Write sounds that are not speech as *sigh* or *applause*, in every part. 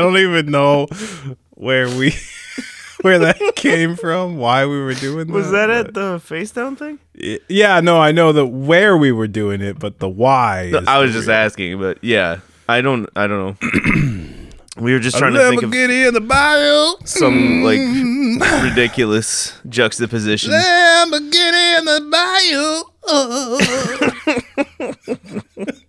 I don't even know where we *laughs* where that came from, why we were doing that. Was that but- at the Facedown thing? Yeah, no, I know the where we were doing it, but the why. is I was the just real- asking, but yeah, I don't, I don't know. *clears throat* we were just trying to think of Lamborghini in the bio. some like *clears throat* ridiculous juxtaposition. Lamborghini in the bio. *laughs*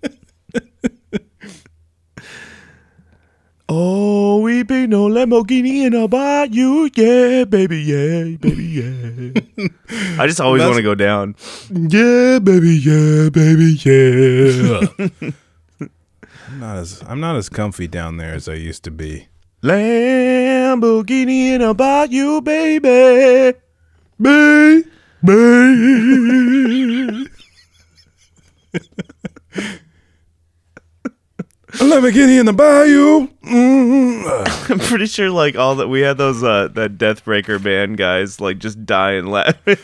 Oh, we be no Lamborghini in a bayou, yeah, baby, yeah, baby, yeah. *laughs* I just always want to go down. Yeah, baby, yeah, baby, yeah. *laughs* I'm not as I'm not as comfy down there as I used to be. Lamborghini in a bayou, baby. Baby. *laughs* Lamborghini in the bayou. Mm. *laughs* I'm pretty sure like all that we had those uh that Deathbreaker band guys like just dying laughing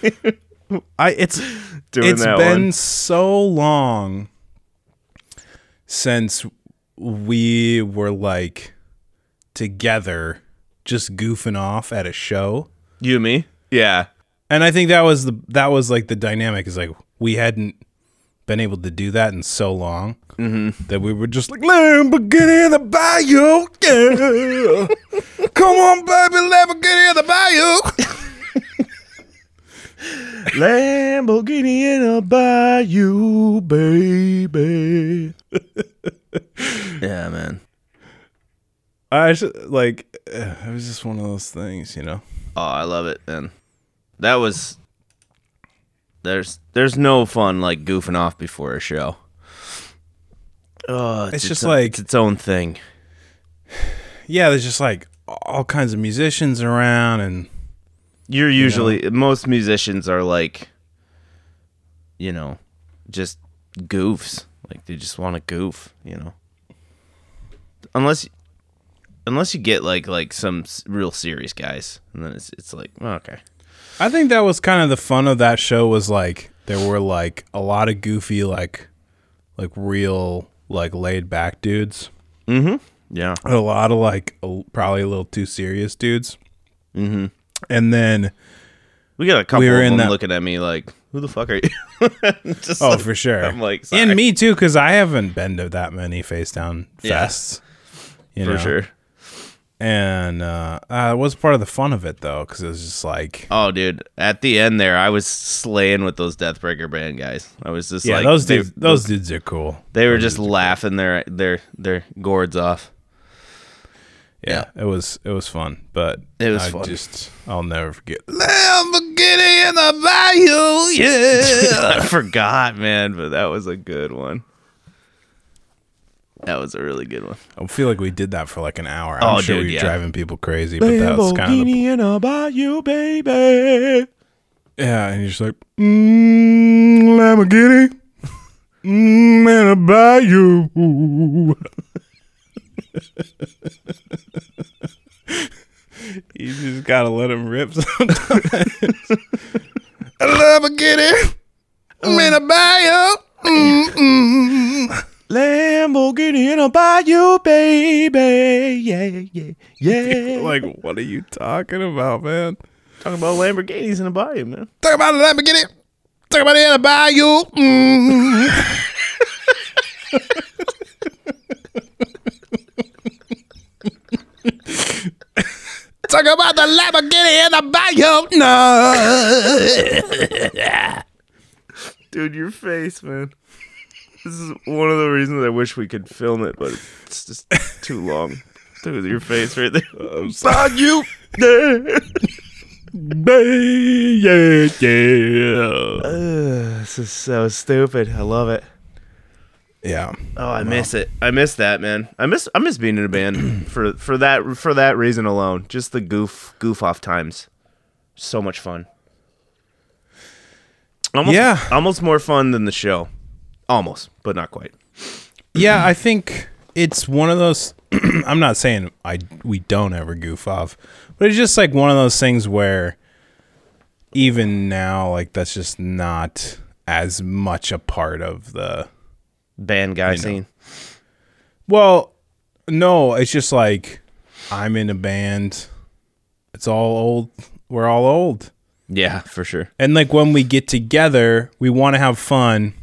*laughs* I it's doing it's that been one. so long since we were like together just goofing off at a show You and me? Yeah. and i think that was the that was like the dynamic is like we hadn't been able to do that in so long that we were just like lamborghini in the bayou yeah come on baby lamborghini in the bayou *laughs* Lamborghini in a bayou, baby. *laughs* yeah, man. i should, like uh, it was just one of those things you know Oh, I love it, man. That was there's there's no fun like goofing off before a show. Oh, It's just own- like- it's its own thing. yeah, there's just like all kinds of musicians around, and You're usually most musicians are like, you know, just goofs. Like they just want to goof, you know. Unless, unless you get like like some real serious guys, and then it's it's like oh, okay, I think that was kind of the fun of that show. Was like there were like a lot of goofy, like like real like laid back dudes, mm-hmm, yeah, a lot of like probably a little too serious dudes, mm-hmm. and then We got a couple We were of in them that- looking at me like, "Who the fuck are you?" *laughs* Oh like- for sure, I'm like, sorry. and me too, because I haven't been to that many Facedown Yeah. fests, you for know? sure. And uh, uh, it was part of the fun of it though, because it was just like. Oh, dude! At the end there, I was slaying with those Deathbreaker band guys. I was just Yeah, like, those they, dudes. Those dudes are cool. They were Those just laughing their their their gourds off. yeah, it was it was fun, but It was I fun. Just I'll never forget Lamborghini in the bayou. Yeah, *laughs* I forgot, man, but that was a good one. That was a really good one. I feel like we did that for like an hour. I'm Oh, sure dude, we were yeah. driving people crazy, but that was kind of the, in a bayou, baby. yeah. And you're just like mm, Lamborghini mm, in a bayou. you just gotta let him rip sometimes. *laughs* Lamborghini I'm in a bayou. Lamborghini in a bayou, baby. Yeah, yeah, yeah. *laughs* like, what are you talking about, man? talking about Lamborghinis in a bayou, man. Talk about a Lamborghini. Talk about it in a bayou. Mm. *laughs* Talk about the Lamborghini in the bayou. No. Dude, your face, man. This is one of the reasons I wish we could film it, but it's just too long. Dude, your face right there. *laughs* Bayou. Bay, *laughs* yeah, yeah. Ugh, this is so stupid. I love it. Yeah. Oh, I miss it. I miss that, man. I miss I miss being in a band *clears throat* for for that for that reason alone. Just the goof goof off times. So much fun. Almost, Yeah. almost more fun than the show. Almost, but not quite. Yeah, I think it's one of those. *clears throat* I'm not saying I we don't ever goof off, but it's just like one of those things where even now, like that's just not as much a part of the. Band guy know. scene. Well, no, it's just like I'm in a band. It's all old. We're all old. Yeah, for sure. And like when we get together, we want to have fun.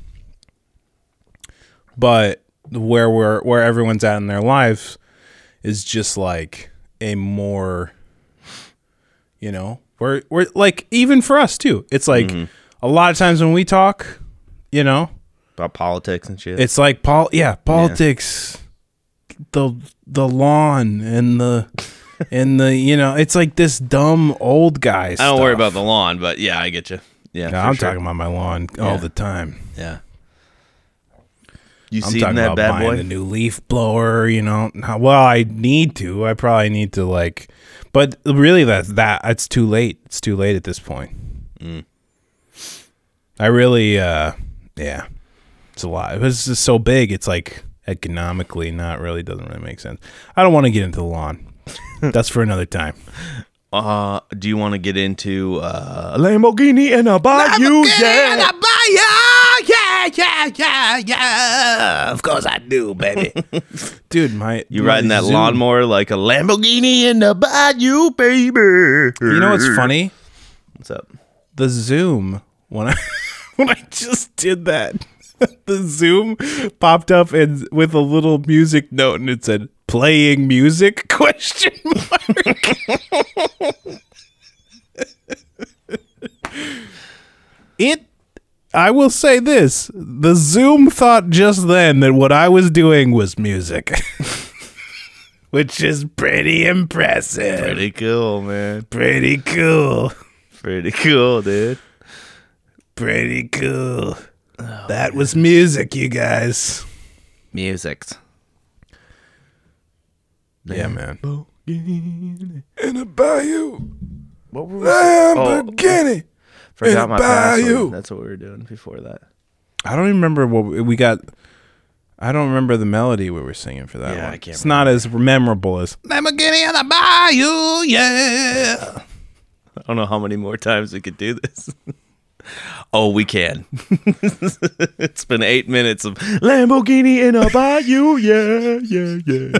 But where we're where everyone's at in their lives is just like a more you know, we're we're like even for us too. It's like mm-hmm. a lot of times when we talk, you know, About politics and shit. it's like pol yeah, politics the the lawn and the *laughs* and the you know, it's like this dumb old guy I don't worry about the lawn, but yeah, I get you. Yeah, Yeah, I'm sure. talking about my lawn all the time. Yeah. You I'm seen talking that about bad buying boy? a new leaf blower. You know, well, I need to. I probably need to like, but really, that's that. It's too late. It's too late at this point. Mm. I really, uh yeah, it's a lot. It's just so big. It's like economically not really doesn't really make sense. I don't want to get into the lawn. *laughs* that's for another time. Uh, do you want to get into uh, a Lamborghini and a Bayou? Yeah. Yeah, yeah, yeah, yeah. Of course I do, baby. *laughs* Dude, my You my riding that Zoom- lawnmower like a Lamborghini in the Bayou, baby. You know what's funny? What's up? the Zoom when I *laughs* when I just did that, *laughs* the Zoom popped up and with a little music note and it said playing music question mark. it I will say this, the Zoom thought just then that what I was doing was music. *laughs* Which is pretty impressive. Pretty cool, man. pretty cool. Pretty cool, dude. Pretty cool. Oh, that was music, you guys. Music. Yeah, man. In a bayou. What were we Lamborghini. Forgot my Bayou. password. That's what we were doing before that. I don't even remember what we we got. I don't remember the melody we were singing for that Yeah, one. I can't it's not as memorable as Lamborghini in the bayou, yeah. *laughs* I don't know how many more times we could do this. *laughs* oh, we can. *laughs* it's been eight minutes of Lamborghini in a Bayou. Yeah, yeah, yeah.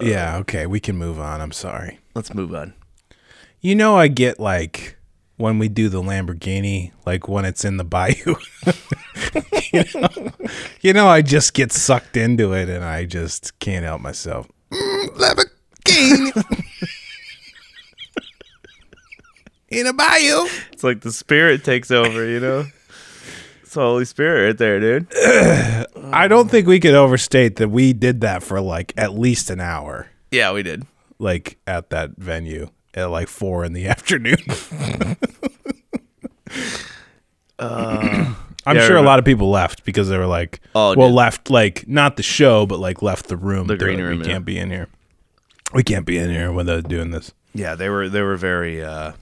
yeah, okay, we can move on. I'm sorry. Let's move on. You know, I get like when we do the Lamborghini, like when it's in the bayou. *laughs* you, know? you know, I just get sucked into it and I just can't help myself. Mm, Lamborghini *laughs* in a bayou. It's like the spirit takes over, you know? It's the Holy Spirit right there, dude. I don't think we could overstate that we did that for like at least an hour, Yeah, we did. like at that venue at like four in the *laughs* afternoon. I'm Yeah, sure a lot of people left because they were like, Oh, well, did- left like not the show, but like left the room. The green room, We yeah. can't be in here. We can't be in here when they're doing this. Yeah, they were they were very uh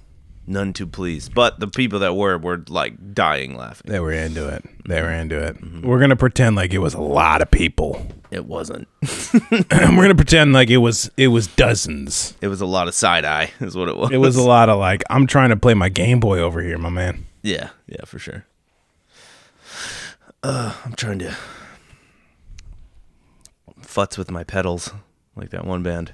none too pleased. But the people that were were like dying laughing. They were into it. They were into it. Mm-hmm. We're gonna pretend like it was a lot of people. It wasn't. *clears throat* *laughs* we're gonna pretend like it was it was dozens. It was a lot of side eye, *laughs* is what it was. It was a lot of like I'm trying to play my Game Boy over here, my man. Yeah, yeah, for sure. Uh, I'm trying to futz with my pedals, like that one band.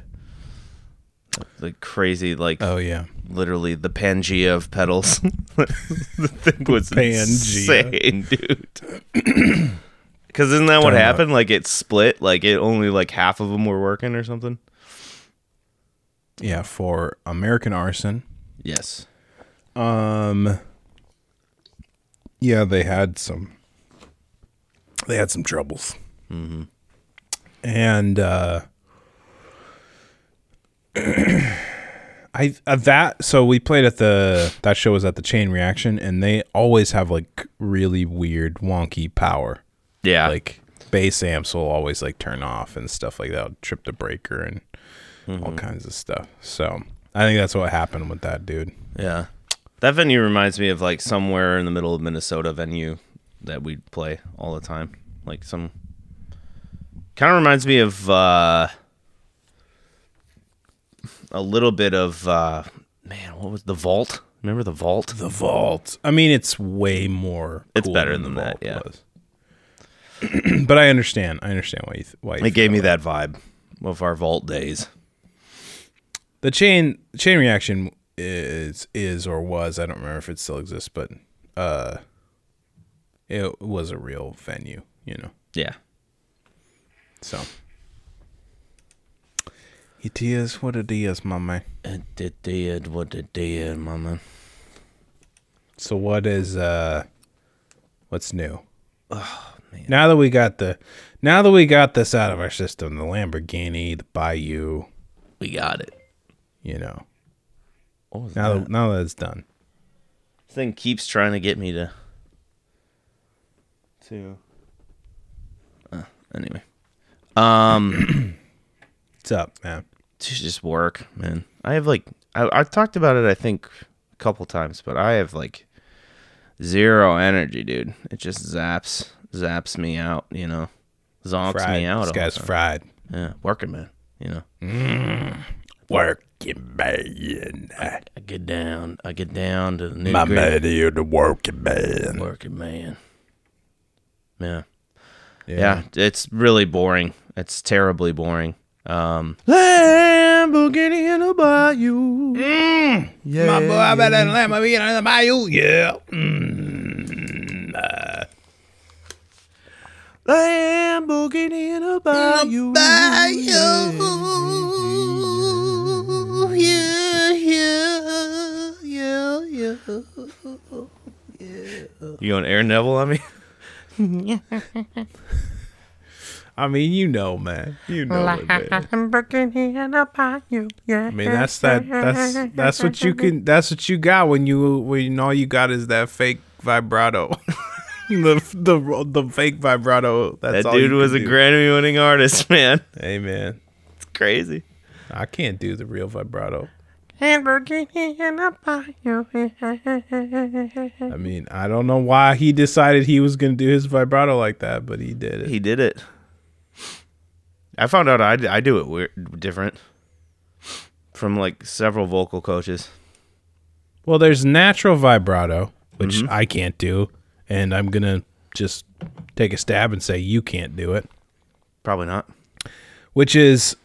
Like crazy, like Oh yeah. literally the Pangea of pedals. *laughs* the thing was Pangea. insane, dude. *clears throat* Because isn't that what Talking about- happened? Like it split. Like it only like half of them were working or something. Yeah, for American Arson. Yes. Um Yeah, they had some they had some troubles. mm-hmm. And uh *clears throat* I uh, that so we played at the that show was at the Chain Reaction and they always have like really weird wonky power. Yeah. Like bass amps will always like turn off and stuff like that, trip the breaker and all kinds of stuff. So I think that's what happened with that dude. Yeah. That venue reminds me of like somewhere in the middle of Minnesota venue that we play all the time. Like some kind of reminds me of uh a little bit of uh man, what was the vault? Remember the vault? The Vault. I mean, it's way more. It's cool better the than that, Vault was. *clears throat* but I understand. I understand why you th- why you It gave me that vibe of our vault days. the chain chain reaction is is or was I don't remember if it still exists, but uh, it was a real venue, you know. Yeah. So it is what it is, my man. It did what it did, mama. So what is uh, what's new? Oh man. Now that we got the now that we got this out of our system, the Lamborghini, the Bayou, We got it. you know. What was Now that? that, now that it's done. This thing keeps trying to get me to to uh, anyway um What's up, man? Just work man i have like I, i've talked about it i think a couple times but i have like zero energy dude it just zaps zaps me out you know zonks Fried. me out This guy's fried. yeah working man you know mm. Working man. i get down i get down to the My man, you're the working man. working man yeah Yeah, it's really boring. It's terribly boring. Um, Lamborghini in a bayou. Yeah, My boy, I bet that Lamborghini in the Bayou. Yeah. Mm, uh, Lamborghini in a bayou. bayou, Yeah, yeah, yeah, yeah. yeah. You going Aaron Neville on me? *laughs* *laughs* I mean, you know, man. You know it, man. Lamborghini and a bayou, yeah. I mean, that's that. That's that's what you can. That's what you got when you when all you got is that fake vibrato. *laughs* the the the fake vibrato. That's That all dude you was a. Grammy winning artist, *laughs* man. Hey man, It's crazy. I can't do the real vibrato. Lamborghini and I mean, I don't know why he decided he was gonna do his vibrato like that, but he did it. He did it. I found out I, I do it weird, different from like several vocal coaches. Well, there's natural vibrato, which Mm-hmm. I can't do, and I'm gonna just take a stab and say you can't do it. Probably not. Which is,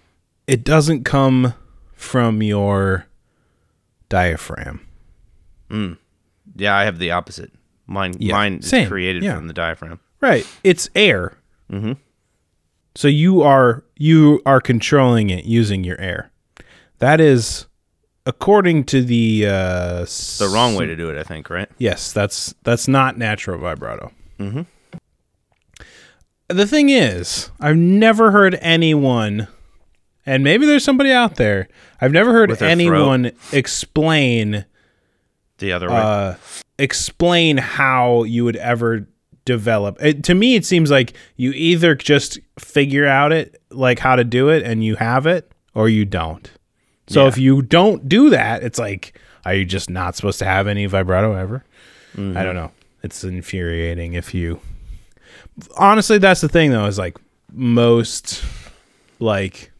it doesn't come from your diaphragm. Yeah, I have the opposite. Mine, Yeah, mine is same, created yeah. from the diaphragm. Right. It's air. Mm-hmm. So you are you are controlling it using your air. That is, according to the uh, The wrong way to do it, I think, right? Yes, that's that's not natural vibrato. Mm-hmm. The thing is, I've never heard anyone, and maybe there's somebody out there. I've never heard anyone explain The other way. uh, explain how you would ever develop. It, to me, it seems like you either just figure out it, like how to do it, and you have it, or you don't. So Yeah. if you don't do that, it's like, are you just not supposed to have any vibrato ever? I don't know. It's infuriating if you. Honestly, that's the thing though. Is like most, like,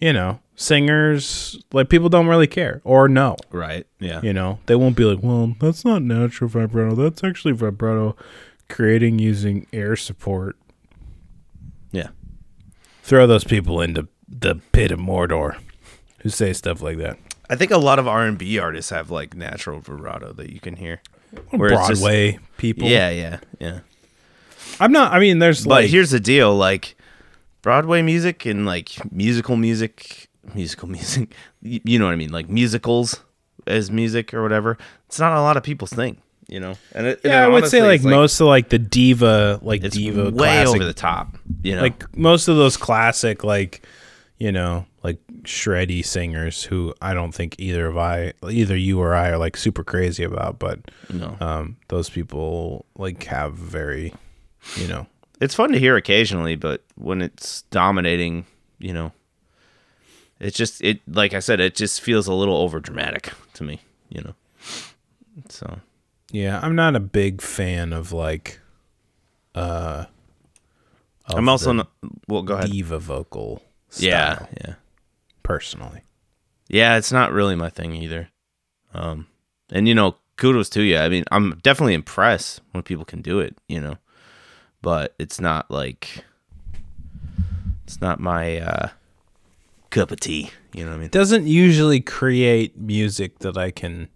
you know, singers like people don't really care or know. right. Yeah. You know, they won't be like, well, that's not natural vibrato. That's actually vibrato creating using air support. Yeah. Throw those people into the pit of Mordor who say stuff like that. I think a lot of R and B artists have like natural vibrato that you can hear. Where it's just- Broadway people. Yeah, yeah, yeah. I'm not, I mean, there's But like, here's the deal: like Broadway music and like musical music, musical music. *laughs* You know what I mean? Like musicals as music or whatever. It's not a lot of people's thing, you know. And it, and yeah, I would say honestly, like most of like the diva, like diva way classic, over the top. You know, like most of those classic, like, you know, like shreddy singers who I don't think either of I, either you or I are like super crazy about, but no. um, those people like have very, you know, it's fun to hear occasionally, but when it's dominating, you know, it's just it. Like I said, it just feels a little over dramatic to me. You know, so yeah, I'm not a big fan of like, uh, of I'm also not. Well, go ahead. diva vocal. Style, Yeah, yeah. personally. Yeah, it's not really my thing either. Um, and you know, kudos to you. I mean, I'm definitely impressed when people can do it. You know, but it's not like it's not my uh, cup of tea. You know what I mean? It doesn't usually create music that I can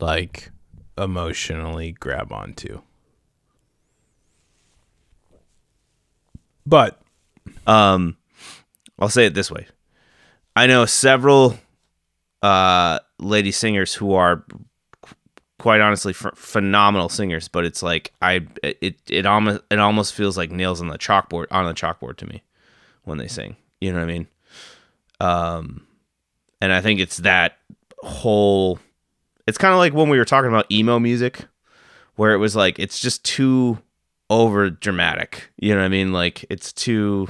like emotionally grab onto. But Um, I'll say it this way: I know several uh, lady singers who are quite honestly ph- phenomenal singers, but it's like I it it almost it almost feels like nails on the chalkboard on the chalkboard to me when they sing. You know what I mean? Um, and I think it's that whole. It's kind of like when we were talking about emo music, where it was like it's just too over dramatic. You know what I mean? Like it's too.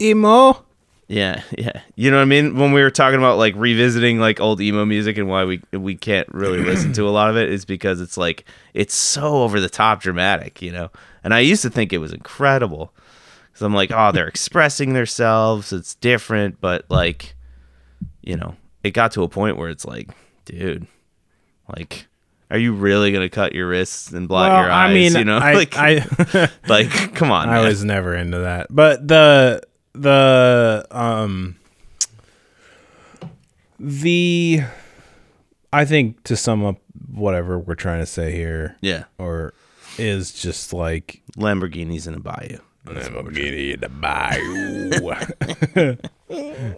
emo, Yeah, yeah. You know what I mean? When we were talking about like revisiting like old emo music and why we we can't really *clears throat* listen to a lot of it is because it's like it's so over the top dramatic, you know. And I used to think it was incredible cuz I'm like, "Oh, they're expressing themselves. It's different." But like, you know, it got to a point where it's like, dude, like are you really going to cut your wrists and blot well, your eyes, I mean, you know? I, *laughs* like I, *laughs* like come on. I man. was never into that. But the the um the I think to sum up whatever we're trying to say here yeah. or is just like Lamborghinis in a bayou. Lamborghini in the bayou.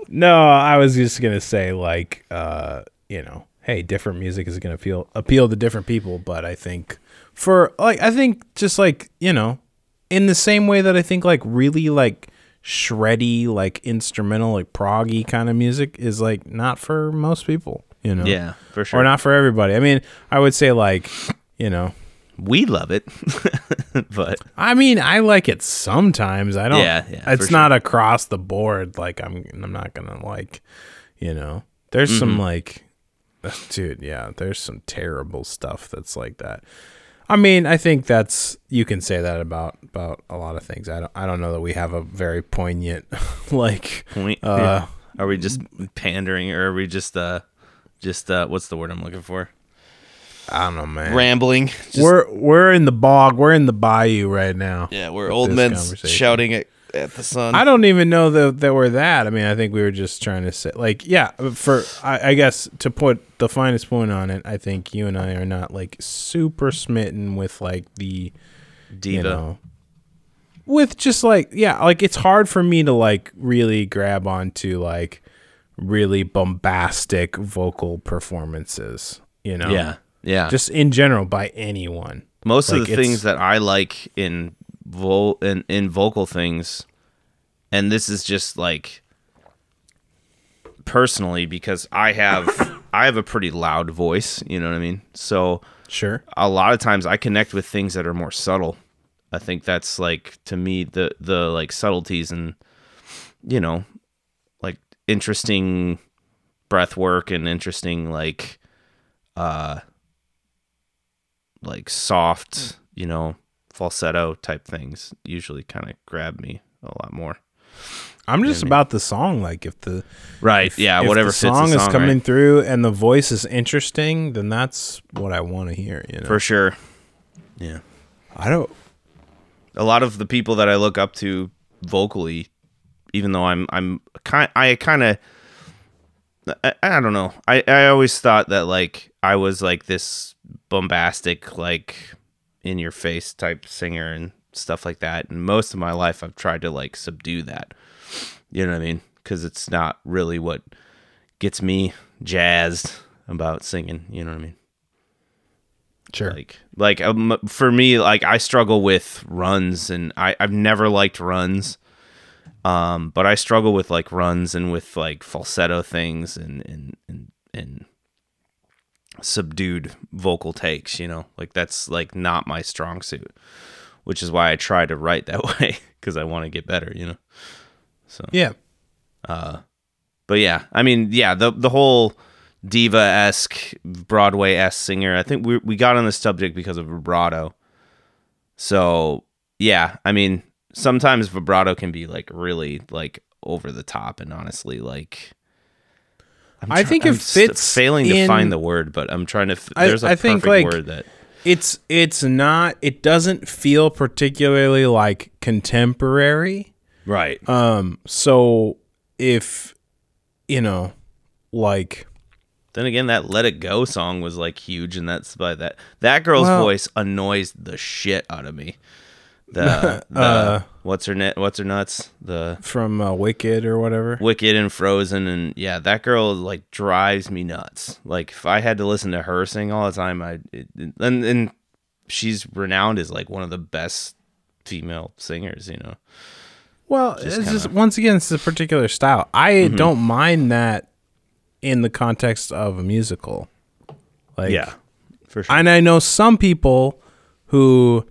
*laughs* no, I was just gonna say like uh, you know, hey, different music is gonna appeal appeal to different people, but I think for like I think just like, you know, in the same way that I think like really like shreddy, like instrumental, like proggy kind of music is like not for most people, you know. Yeah, for sure. Or not for everybody. I mean, I would say like, you know, we love it *laughs* but I mean, I like it sometimes. I don't. Yeah, yeah, It's not across the board. Like I'm, I'm not gonna like, you know. There's Mm-hmm. some like, *laughs* dude. Yeah, there's some terrible stuff that's like that. I mean, I think that's you can say that about about a lot of things. I don't. I don't know that we have a very poignant *laughs* like. point Uh, are we just pandering or are we just uh just uh what's the word i'm looking for I don't know, man. rambling Just- we're we're in the bog. We're in the bayou right now. yeah we're old men shouting at, at the sun I don't even know that that we're that. I mean, I think we were just trying to say, like, yeah, for I, I guess to put the finest point on it, I think you and I are not like super smitten with like the diva you know with just like yeah, like it's hard for me to like really grab onto like really bombastic vocal performances. You know, yeah yeah just in general by anyone. most of the things that i like in vol in, in vocal things and this is just like personally because i have i have a pretty loud voice you know what i mean so Sure. a lot of times I connect with things that are more subtle. I think that's like to me the the like subtleties and you know like interesting breath work and interesting like uh like soft, you know, falsetto type things usually kind of grab me a lot more. I'm just about the song. Like if the Right. yeah, if whatever the fits song the is coming right? through and the voice is interesting, then that's what I want to hear. You know, for sure. Yeah. I don't. a lot of the people that I look up to vocally, even though I'm I'm kind I kind of I, I don't know. I I always thought that like I was like this bombastic like in your face type singer and stuff like that. And most of my life I've tried to like subdue that. You know what I mean? Cuz it's not really what gets me jazzed about singing, you know what I mean? Sure. like like um, for me like i struggle with runs and I, i've never liked runs um but i struggle with like runs and with like falsetto things and and and, and subdued vocal takes you know like that's like not my strong suit which is why i try to write that *laughs* way because i want to get better you know So yeah. Uh but yeah, I mean, yeah, the the whole diva esque Broadway esque singer. I think we we got on this subject because of vibrato. So yeah, I mean, sometimes vibrato can be like really like over the top, and honestly, like I think I'm it st- fits failing to in- find the word, but I'm trying to. F- I- there's a I think, perfect like, word that. it's it's not it doesn't feel particularly like contemporary Right. um so if you know like then again, that "Let It Go" song was like huge, and that's by that that girl's Well- voice annoys the shit out of me. The, *laughs* the Uh, what's her net? What's her nuts? The from uh, wicked or whatever Wicked and Frozen, and yeah, that girl like drives me nuts. Like if I had to listen to her sing all the time, I it, and and she's renowned as like one of the best female singers. You know. well Just it's just kinda- once again it's a particular style i don't mind that in the context of a musical like yeah, for sure. and i know some people who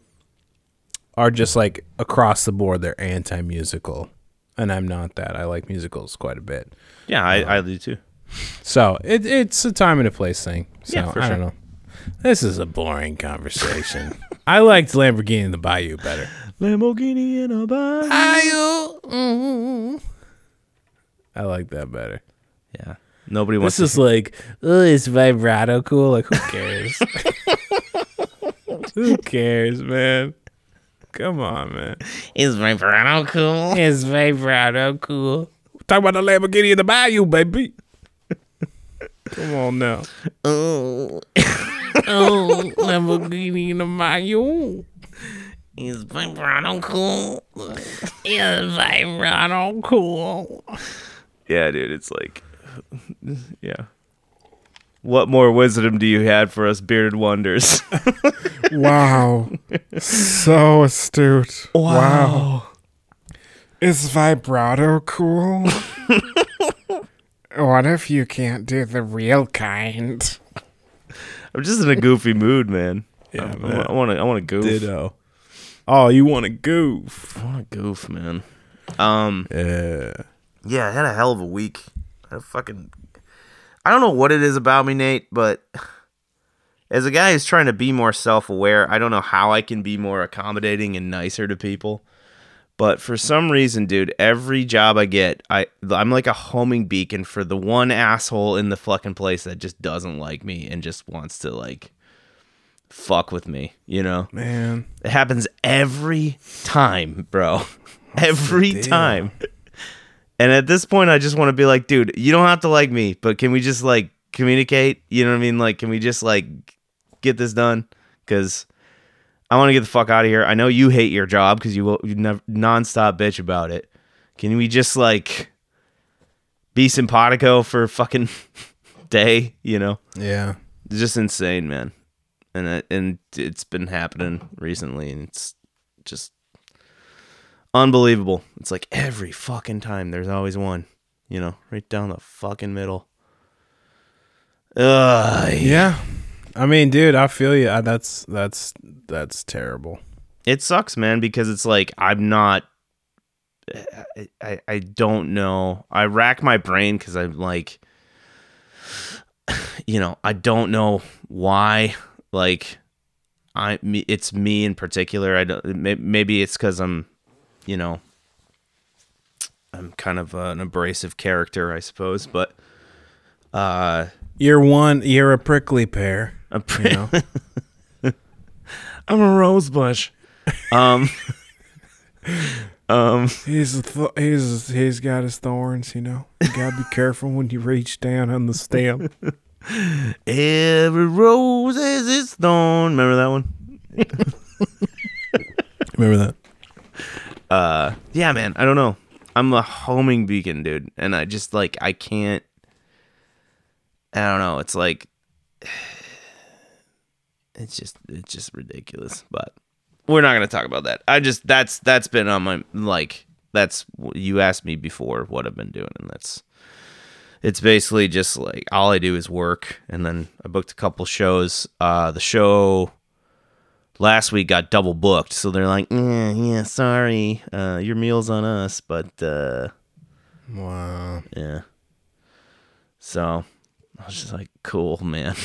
are just like across the board they're anti-musical and i'm not that i like musicals quite a bit yeah, I, I do too. So it, it's a time and a place thing. So Yeah, for I sure. don't know. This is a boring conversation. *laughs* I liked Lamborghini in the Bayou better. Lamborghini in a Bayou. mm. I like that better. Yeah. Nobody wants This is like, oh, is vibrato cool? Like, who cares? *laughs* *laughs* who cares, man? Come on, man. Is vibrato cool? Is vibrato cool? Talk about the Lamborghini in the Bayou, baby. Come on now. Oh, Oh, *laughs* Lamborghini in the Bayou. is vibrato cool? Is vibrato cool? Yeah, dude, it's like, *laughs* yeah. What more wisdom do you had for us bearded wonders? *laughs* Wow. so astute. Wow. Is vibrato cool? *laughs* what if you can't do the real kind? I'm just in a goofy mood, man. Yeah, I, man. want to. I want to goof. Ditto. Oh, you want to goof? I want to goof, man. Um. Yeah. Yeah, I had a hell of a week. I fucking. I don't know what it is about me, Nate, but as a guy who's trying to be more self aware, I don't know how I can be more accommodating and nicer to people. But for some reason, dude, every job I get, I I'm like a homing beacon for the one asshole in the fucking place that just doesn't like me and just wants to like fuck with me, you know? Man. It happens every time, bro. Oh, every deal? time. And at this point, I just want to be like, dude, you don't have to like me, but can we just like communicate? You know what I mean? Like, can we just like get this done? Because I want to get the fuck out of here. I know you hate your job because you will you never nonstop bitch about it. Can we just like be simpatico for a fucking *laughs* day? You know? Yeah. It's just insane, man. And it, and it's been happening recently, and it's just unbelievable. It's like every fucking time there's always one, you know, right down the fucking middle. Ugh, Yeah. I mean, dude, I feel you. Uh, That's that's that's terrible. it sucks, man, because it's like I'm not. I, I, I don't know. I rack my brain because I'm like, *sighs* you know, I don't know why. Like, I me, it's me in particular. I don't. Maybe it's because I'm, you know, I'm kind of an abrasive character, I suppose. But uh, You're one. You're a prickly pear. I'm, You know. *laughs* I'm a rose bush. Um. *laughs* um. He's a th- he's he's got his thorns, you know. You gotta be careful when you reach down on the stem. *laughs* Every rose has its thorn. Remember that one? Remember that? Uh, yeah, man. I don't know. I'm a homing beacon, dude, and I just like I can't. I don't know. It's like *sighs* it's just it's just ridiculous. But we're not gonna talk about that. I just that's that's been on my like that's you asked me before what I've been doing, and that's it's basically just like all I do is work, and then I booked a couple shows. Uh, the show last week got double booked, so they're like, eh, yeah, sorry, uh, your meal's on us, but uh, Wow. yeah. So I was just like, cool, man.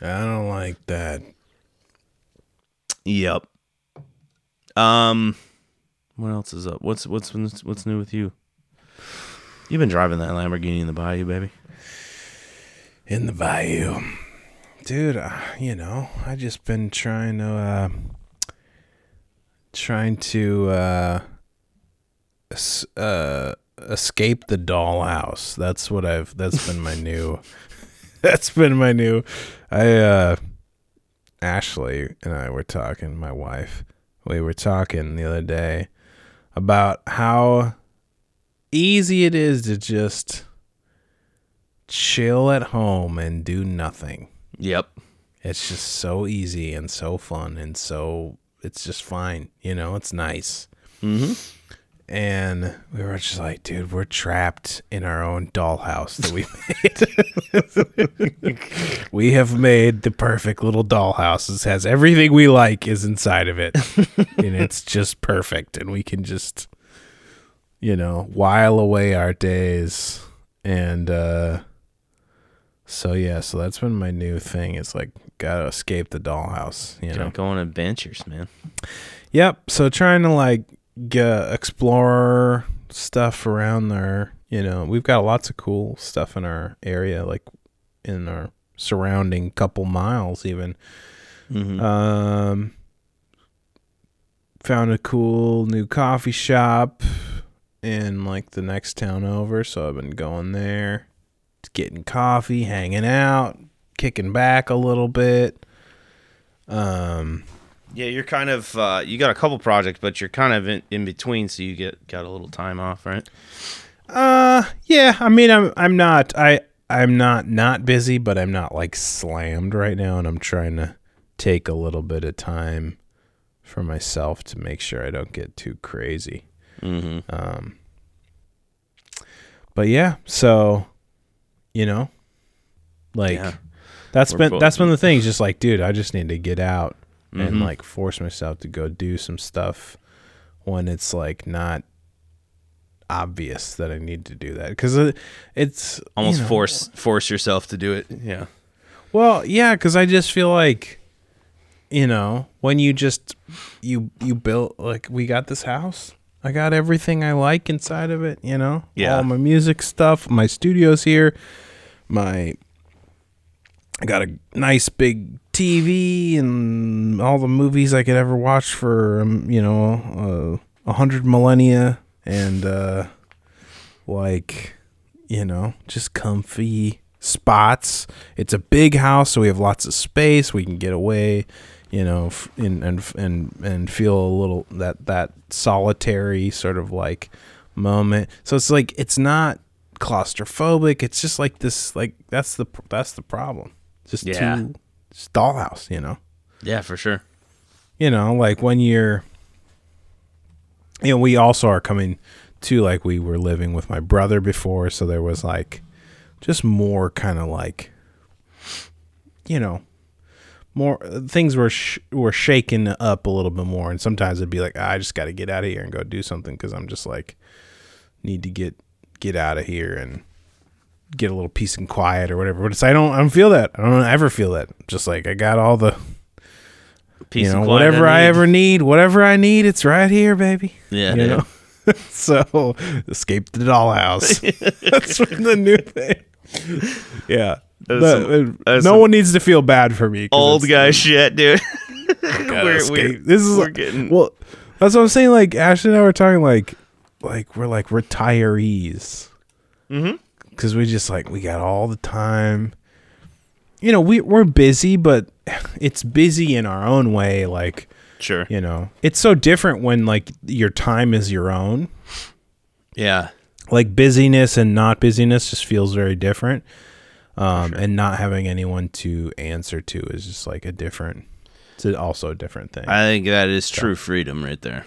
I don't like that. yep. Um, what else is up? What's what's what's what's new with you? You've been driving that Lamborghini in the bayou, baby. in the bayou. Dude, uh, you know, I just been trying to uh trying to uh uh escape the dollhouse. That's what I've that's been my new *laughs* that's been my new I uh Ashley and I were talking, my wife. We were talking the other day about how easy it is to just chill at home and do nothing. Yep. It's just so easy and so fun and so it's just fine. You know, it's nice. Mm-hmm. And we were just like, dude, we're trapped in our own dollhouse that we made. *laughs* we have made the perfect little dollhouse. It has everything we like is inside of it. *laughs* and it's just perfect. And we can just, you know, while away our days. And uh so yeah, so that's been my new thing. It's like gotta escape the dollhouse, you know. Go on adventures, man. Yep. So trying to like get, explore stuff around there. You know, we've got lots of cool stuff in our area, like in our surrounding couple miles, even. Mm-hmm. Um, found a cool new coffee shop in like the next town over, so I've been going there, getting coffee, hanging out, kicking back a little bit. Um, yeah, you're kind of uh, you got a couple projects, but you're kind of in, in between, so you get got a little time off, right? Uh, yeah. I mean, I'm I'm not I I'm not not busy, but I'm not like slammed right now, and I'm trying to take a little bit of time for myself to make sure I don't get too crazy. Mm-hmm. Um, but yeah, so you know, like Yeah. that's We're been that's been the thing. Just like, dude, I just need to get out and Mhm. like force myself to go do some stuff when it's like not obvious that I need to do that because it, it's Almost you know, force force yourself to do it. Yeah. Well, yeah, because I just feel like, you know, when you just you you built like we got this house. I got everything I like inside of it. You know, Yeah. all my music stuff, my studio's here, my. I got a nice big TV and all the movies I could ever watch for, um, you know, uh, a hundred millennia, and uh, like you know, just comfy spots. It's a big house, so we have lots of space. We can get away, you know, and and and and feel a little that that solitary sort of like moment. So it's like it's not claustrophobic. It's just like this. Like that's the that's the problem. Just Yeah. too just dollhouse, you know Yeah, for sure. you know, like when you're, you know, we also are coming to like we were living with my brother before, so there was like just more kind of like, you know, more things were sh- were shaken up a little bit more, and sometimes it'd be like "Ah, I just got to get out of here and go do something because I'm just like need to get get out of here and get a little peace and quiet or whatever. But it's I don't I don't feel that I don't ever feel that. Just like I got all the Peace you know, and quiet whatever I, need. ever need, whatever I need, it's right here, baby. Yeah, you dude. know. *laughs* so escape the dollhouse. *laughs* That's the new thing. Yeah, The- some- no some one needs to feel bad for me. Old guy shit, dude. *laughs* we're, we're, this is we're like- getting well. That's what I'm saying. Like Ashley and I were talking, like, like we're like retirees Mm-hmm. because we just like we got all the time. You know, we we're busy, but *sighs* it's busy in our own way. Like sure. you know it's so different when like your time is your own Yeah. like busyness and not busyness just feels very different um and not having anyone to answer to is just like a different it's also a different thing I think that is true freedom right there.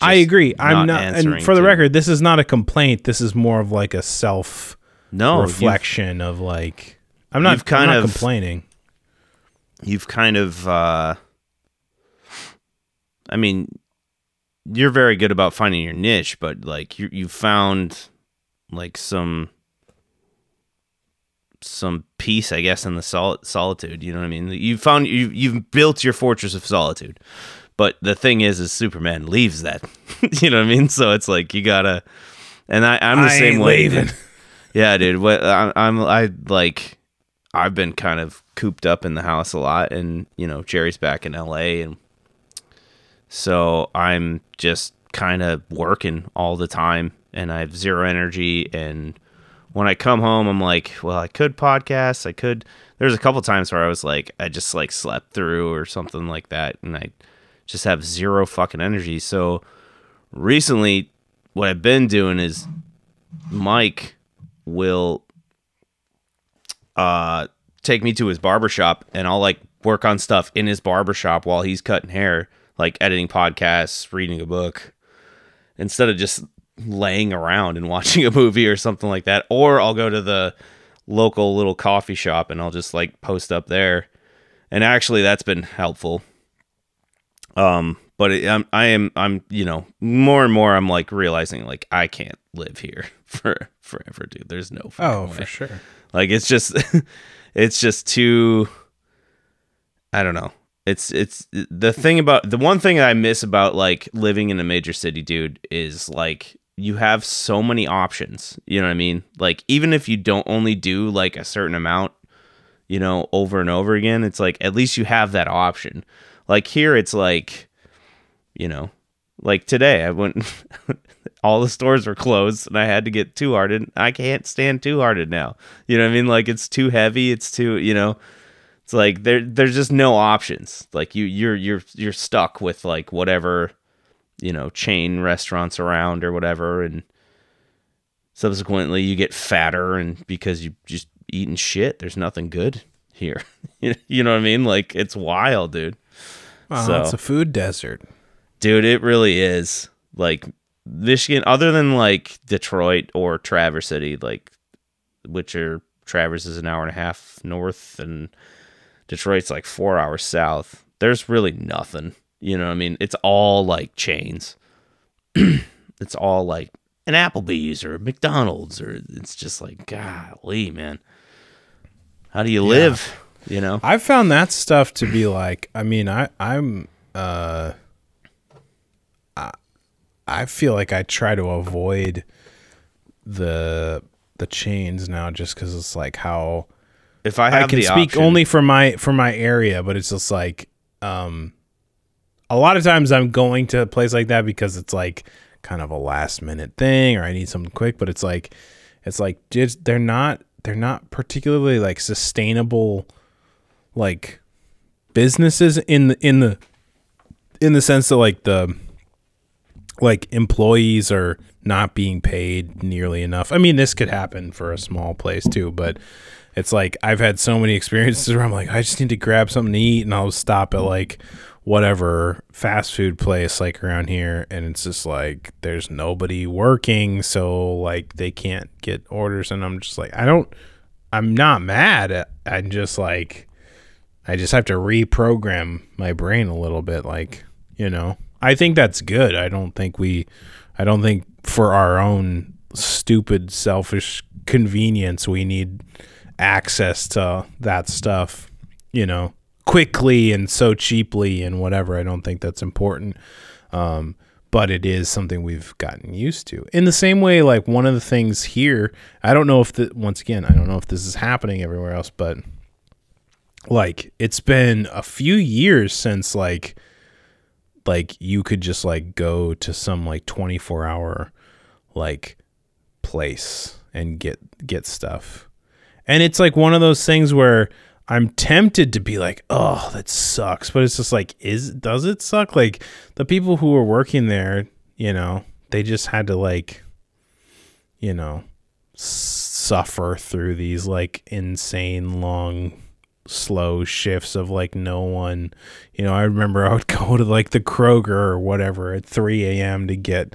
I agree i'm not and for the record this is not a complaint this is more of like a self no reflection of like i'm not kind I'm not of- complaining you've kind of uh I mean you're very good about finding your niche, but like you you found like some some peace, I guess, in the sol- solitude. You know what I mean? You found you you've built your fortress of solitude, but the thing is, is Superman leaves that. *laughs* you know what I mean? So it's like you gotta And I, I'm the I same way. dude. Yeah, dude. What I, I'm, I like, I've been kind of cooped up in the house a lot, and you know, Jerry's back in LA, and so I'm just kind of working all the time, and I have zero energy. And when I come home, I'm like, well, I could podcast. I could. There's a couple times where I was like, I just like slept through or something like that, and I just have zero fucking energy. So recently, what I've been doing is Mike will uh take me to his barbershop and I'll like work on stuff in his barbershop while he's cutting hair, like editing podcasts, reading a book, instead of just laying around and *laughs* watching a movie or something like that. Or I'll go to the local little coffee shop and I'll just like post up there. And actually that's been helpful. Um but it, I'm I am I'm you know more and more I'm like realizing like I can't live here *laughs* for forever, dude. There's no Oh, way. for sure. Like it's just *laughs* it's just too I don't know. It's it's the thing about the one thing I miss about like living in a major city, dude, is like you have so many options. You know what I mean? Like even if you don't only do like a certain amount, you know, over and over again, it's like at least you have that option. Like here it's like you know, like today I went *laughs* all the stores were closed and I had to get two hearted. I can't stand two hearted now. You know what I mean? Like it's too heavy, it's too, you know, it's like there there's just no options. Like you you're you're you're stuck with like whatever, you know, chain restaurants around or whatever and subsequently you get fatter and because you just eating shit, there's nothing good here. *laughs* you know what I mean? Like it's wild, dude. Wow, So- it's a food desert. Dude, it really is. Like Michigan, other than like Detroit or Traverse City, like which are Traverse is an hour and a half north and Detroit's like four hours south. There's really nothing. You know what I mean? It's all like chains. *clears throat* it's all like an Applebee's or McDonald's or it's just like, golly, man. How do you live? You know? I've found that stuff to be like, I mean, I I'm uh I, I feel like I try to avoid the the chains now just cuz it's like how If I have I can the speak option- only for my for my area, but it's just like um a lot of times I'm going to a place like that because it's like kind of a last minute thing or I need something quick, but it's like it's like just they're not they're not particularly like sustainable like businesses in the in the in the sense that like the like employees are not being paid nearly enough. I mean, this could happen for a small place too, but it's like I've had so many *laughs* experiences where I'm like, I just need to grab something to eat, and I'll stop at like whatever fast food place like around here, and it's just like there's nobody working, so like they can't get orders, and I'm just like, I don't, I'm not mad. I'm just like, I just have to reprogram my brain a little bit, like you know. I think that's good. I don't think we, I don't think for our own stupid, selfish convenience we need access to that stuff, you know, quickly and so cheaply and whatever. I don't think that's important. Um, but it is something we've gotten used to. In the same way, like one of the things here, I don't know if the once again, I don't know if this is happening everywhere else, but like it's been a few years since like like you could just like go to some like 24 hour like place and get get stuff. And it's like one of those things where I'm tempted to be like, "Oh, that sucks." But it's just like, is does it suck? Like the people who were working there, you know, they just had to like you know, suffer through these like insane long slow shifts of like no one you know i remember i would *laughs* go to like the kroger or whatever at 3 a.m to get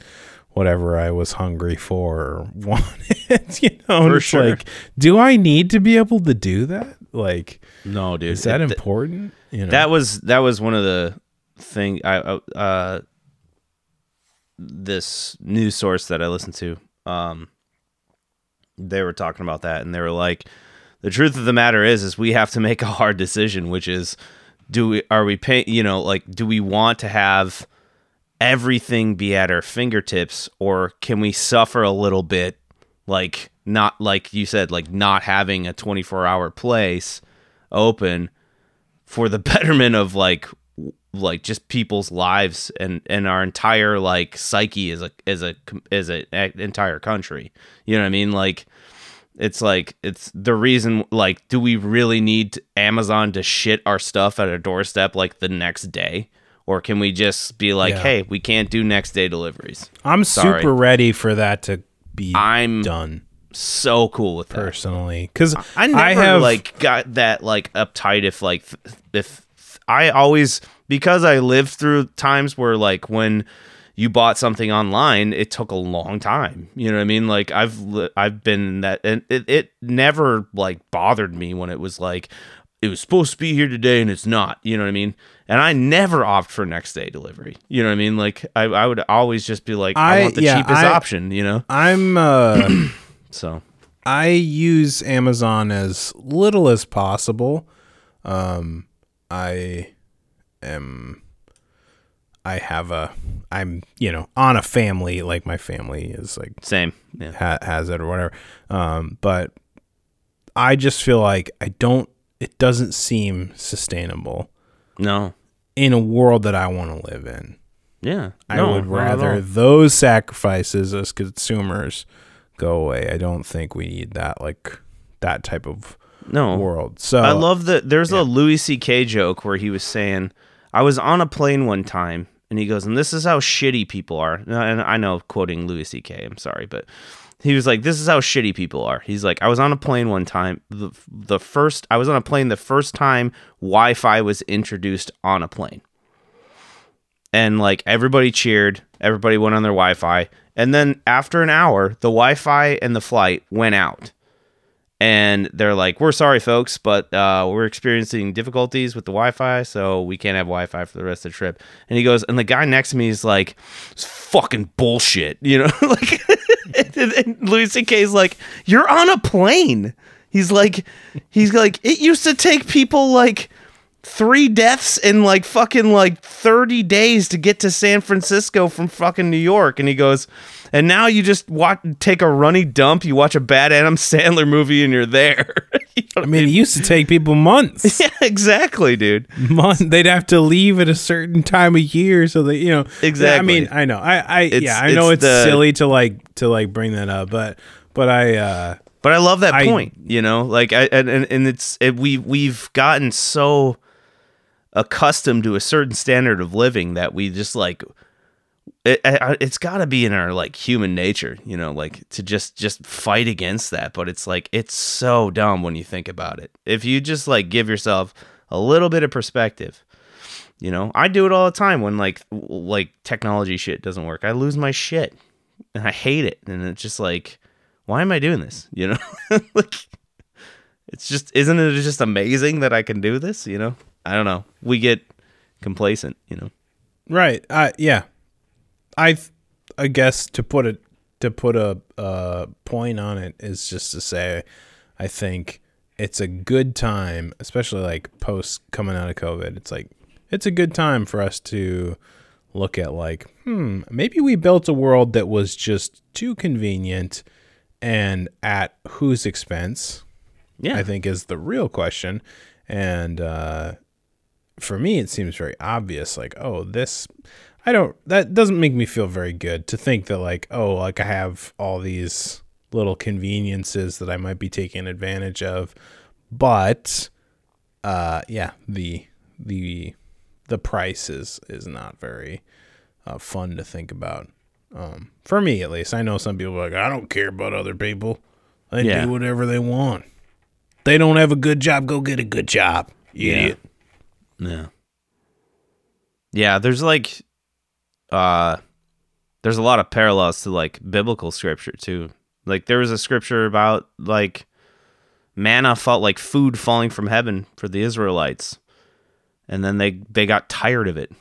whatever i was hungry for or *laughs* wanted you know For sure. like do i need to be able to do that like No, dude. is that It- important you know that was that was one of the thing I I- uh this news source that I listened to um they were talking about that and they were like the truth of the matter is is we have to make a hard decision which is do we are we paying you know like do we want to have everything be at our fingertips or can we suffer a little bit like not like you said like not having a 24 hour place open for the *laughs* betterment of like like just people's lives and and our entire like psyche as a as a as a, a entire country? You know what i mean? Like it's like it's the reason like do we really need amazon to shit our stuff at our doorstep like the next day? Or can we just be like Yeah. hey we can't do next day deliveries. I'm Sorry. super ready for that to be I'm done. so cool with that. Personally. Because I never I have like got that like uptight if like if I always because I lived through times where like when you bought something online it took a long time. You know what I mean? Like I've I've been that and it, it never like bothered me when it was like it was supposed to be here today and it's not. You know what I mean? And I never opt for next day delivery. You know what I mean? Like I, I would always just be like I, I- want the yeah, cheapest I- option you know? I'm uh *clears throat* so. I use Amazon as little as possible. Um, I am. I have a. I'm you know on a family like my family is like same yeah ha- has it or whatever. Um, but I just feel like I don't. It doesn't seem sustainable no in a world that I want to live in. yeah I No, would rather those sacrifices as consumers go away. I don't think we need that like that type of no world. So I love that. There's a Louis C.K. joke where he was saying, "I was on a plane one time, and he goes, and this is how shitty people are." And I know, quoting Louis C.K. I'm sorry, but he was like, "This is how shitty people are." He's like, "I was on a plane one time. The the first I was on a plane the first time Wi-Fi was introduced on a plane." and like everybody cheered everybody went on their wi-fi and then after an hour the wi-fi and the flight went out and they're like we're sorry folks but uh, we're experiencing difficulties with the wi-fi so we can't have wi-fi for the rest of the trip. And he goes and the guy next to me is like it's fucking bullshit you know? *laughs* Like *laughs* and, and louis ck is like you're on a plane. He's like he's like it used to take people like three deaths in like fucking like 30 days to get to San Francisco from fucking New York. And he goes, and now you just watch, take a runny dump, you watch a bad Adam Sandler movie and you're there. *laughs* You know I mean, it used to take people months. *laughs* yeah, exactly, dude. Month. They'd have to leave at a certain time of year, so that you know. Exactly. I mean, I know. I, I It's- yeah, I know it's it's, the- silly to like to like bring that up, but but I uh But I love that I- point, you know, like I and and, and it's it, we we've gotten so accustomed to a certain standard of living that we just like it, it's got to be in our like human nature, you know, like to just just fight against that. But it's like it's so dumb when you think about it. If you just like give yourself a little bit of perspective, you know, I do it all the time when like like technology shit doesn't work. I lose my shit and I hate it, and it's just like, why am I doing this? *laughs* You know, like it's just isn't it just amazing that I can do this? You know, I don't know. We get complacent, you know. right. Uh yeah. I I guess to put it to put a uh point on it is just to say I think it's a good time, especially like post coming out of COVID. It's like it's a good time for us to look at like, hmm, maybe we built a world that was just too convenient and at whose expense? Yeah, I think is the real question. And uh, for me, it seems very obvious. Like, oh, this, I don't. That doesn't make me feel very good to think that like, oh, like I have all these little conveniences that I might be taking advantage of, but, uh, yeah, the the the price is is not very uh, fun to think about. Um, for me, at least, I know some people are like, I don't care about other people. They Yeah. do whatever they want. They don't have a good job. Go get a good job, you Yeah. Yeah. Yeah, there's like uh there's a lot of parallels to like biblical scripture too. Like there was a scripture about like manna felt like food falling from heaven for the Israelites. And then they they got tired of it.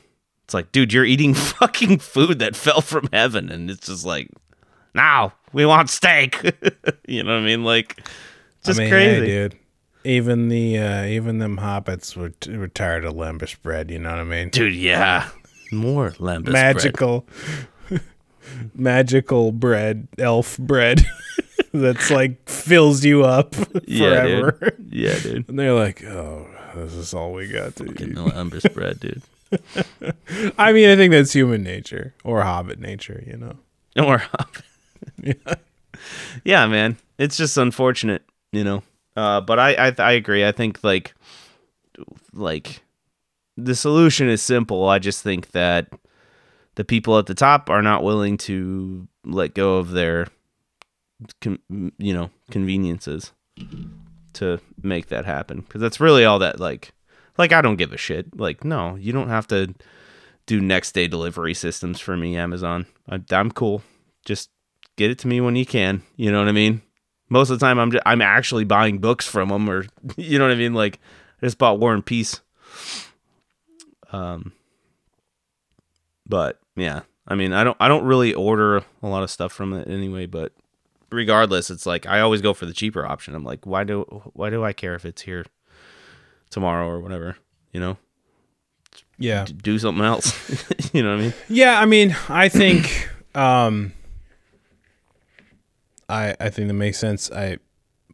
It's like, dude, you're eating *laughs* fucking food that fell from heaven and it's just like now we want steak. *laughs* you know what I mean? Like just I mean, hey, crazy. dude. Even the uh, even them hobbits were, were tired of lembas bread. You know what I mean? Dude, yeah. More lembas bread. magical, *laughs* magical bread, elf bread *laughs* that's like fills you up *laughs* Yeah, forever. dude. Yeah, dude. And they're like, oh, this is all we got to Getting eat. lembas bread, dude. I mean, I think that's human nature or hobbit nature, you know. Or hobbit. yeah. yeah, man. It's just unfortunate, you know. Uh, but I, I I agree. I think like like the solution is simple. I just think that the people at the top are not willing to let go of their you know conveniences to make that happen because that's really all that like like I don't give a shit. Like no, you don't have to do next day delivery systems for me, Amazon. I, I'm cool. Just get it to me when you can. You know what I mean? Most of the time, I'm just, I'm actually buying books from them, or *laughs* you know what I mean. Like I just bought War and Peace. Um, but yeah, I mean, I don't I don't really order a lot of stuff from it anyway. But regardless, it's like I always go for the cheaper option. I'm like, why do why do I care if it's here tomorrow or whatever? You know, Yeah. Do something else. *laughs* you know what I mean? Yeah, I mean, I think um I I think that makes sense. I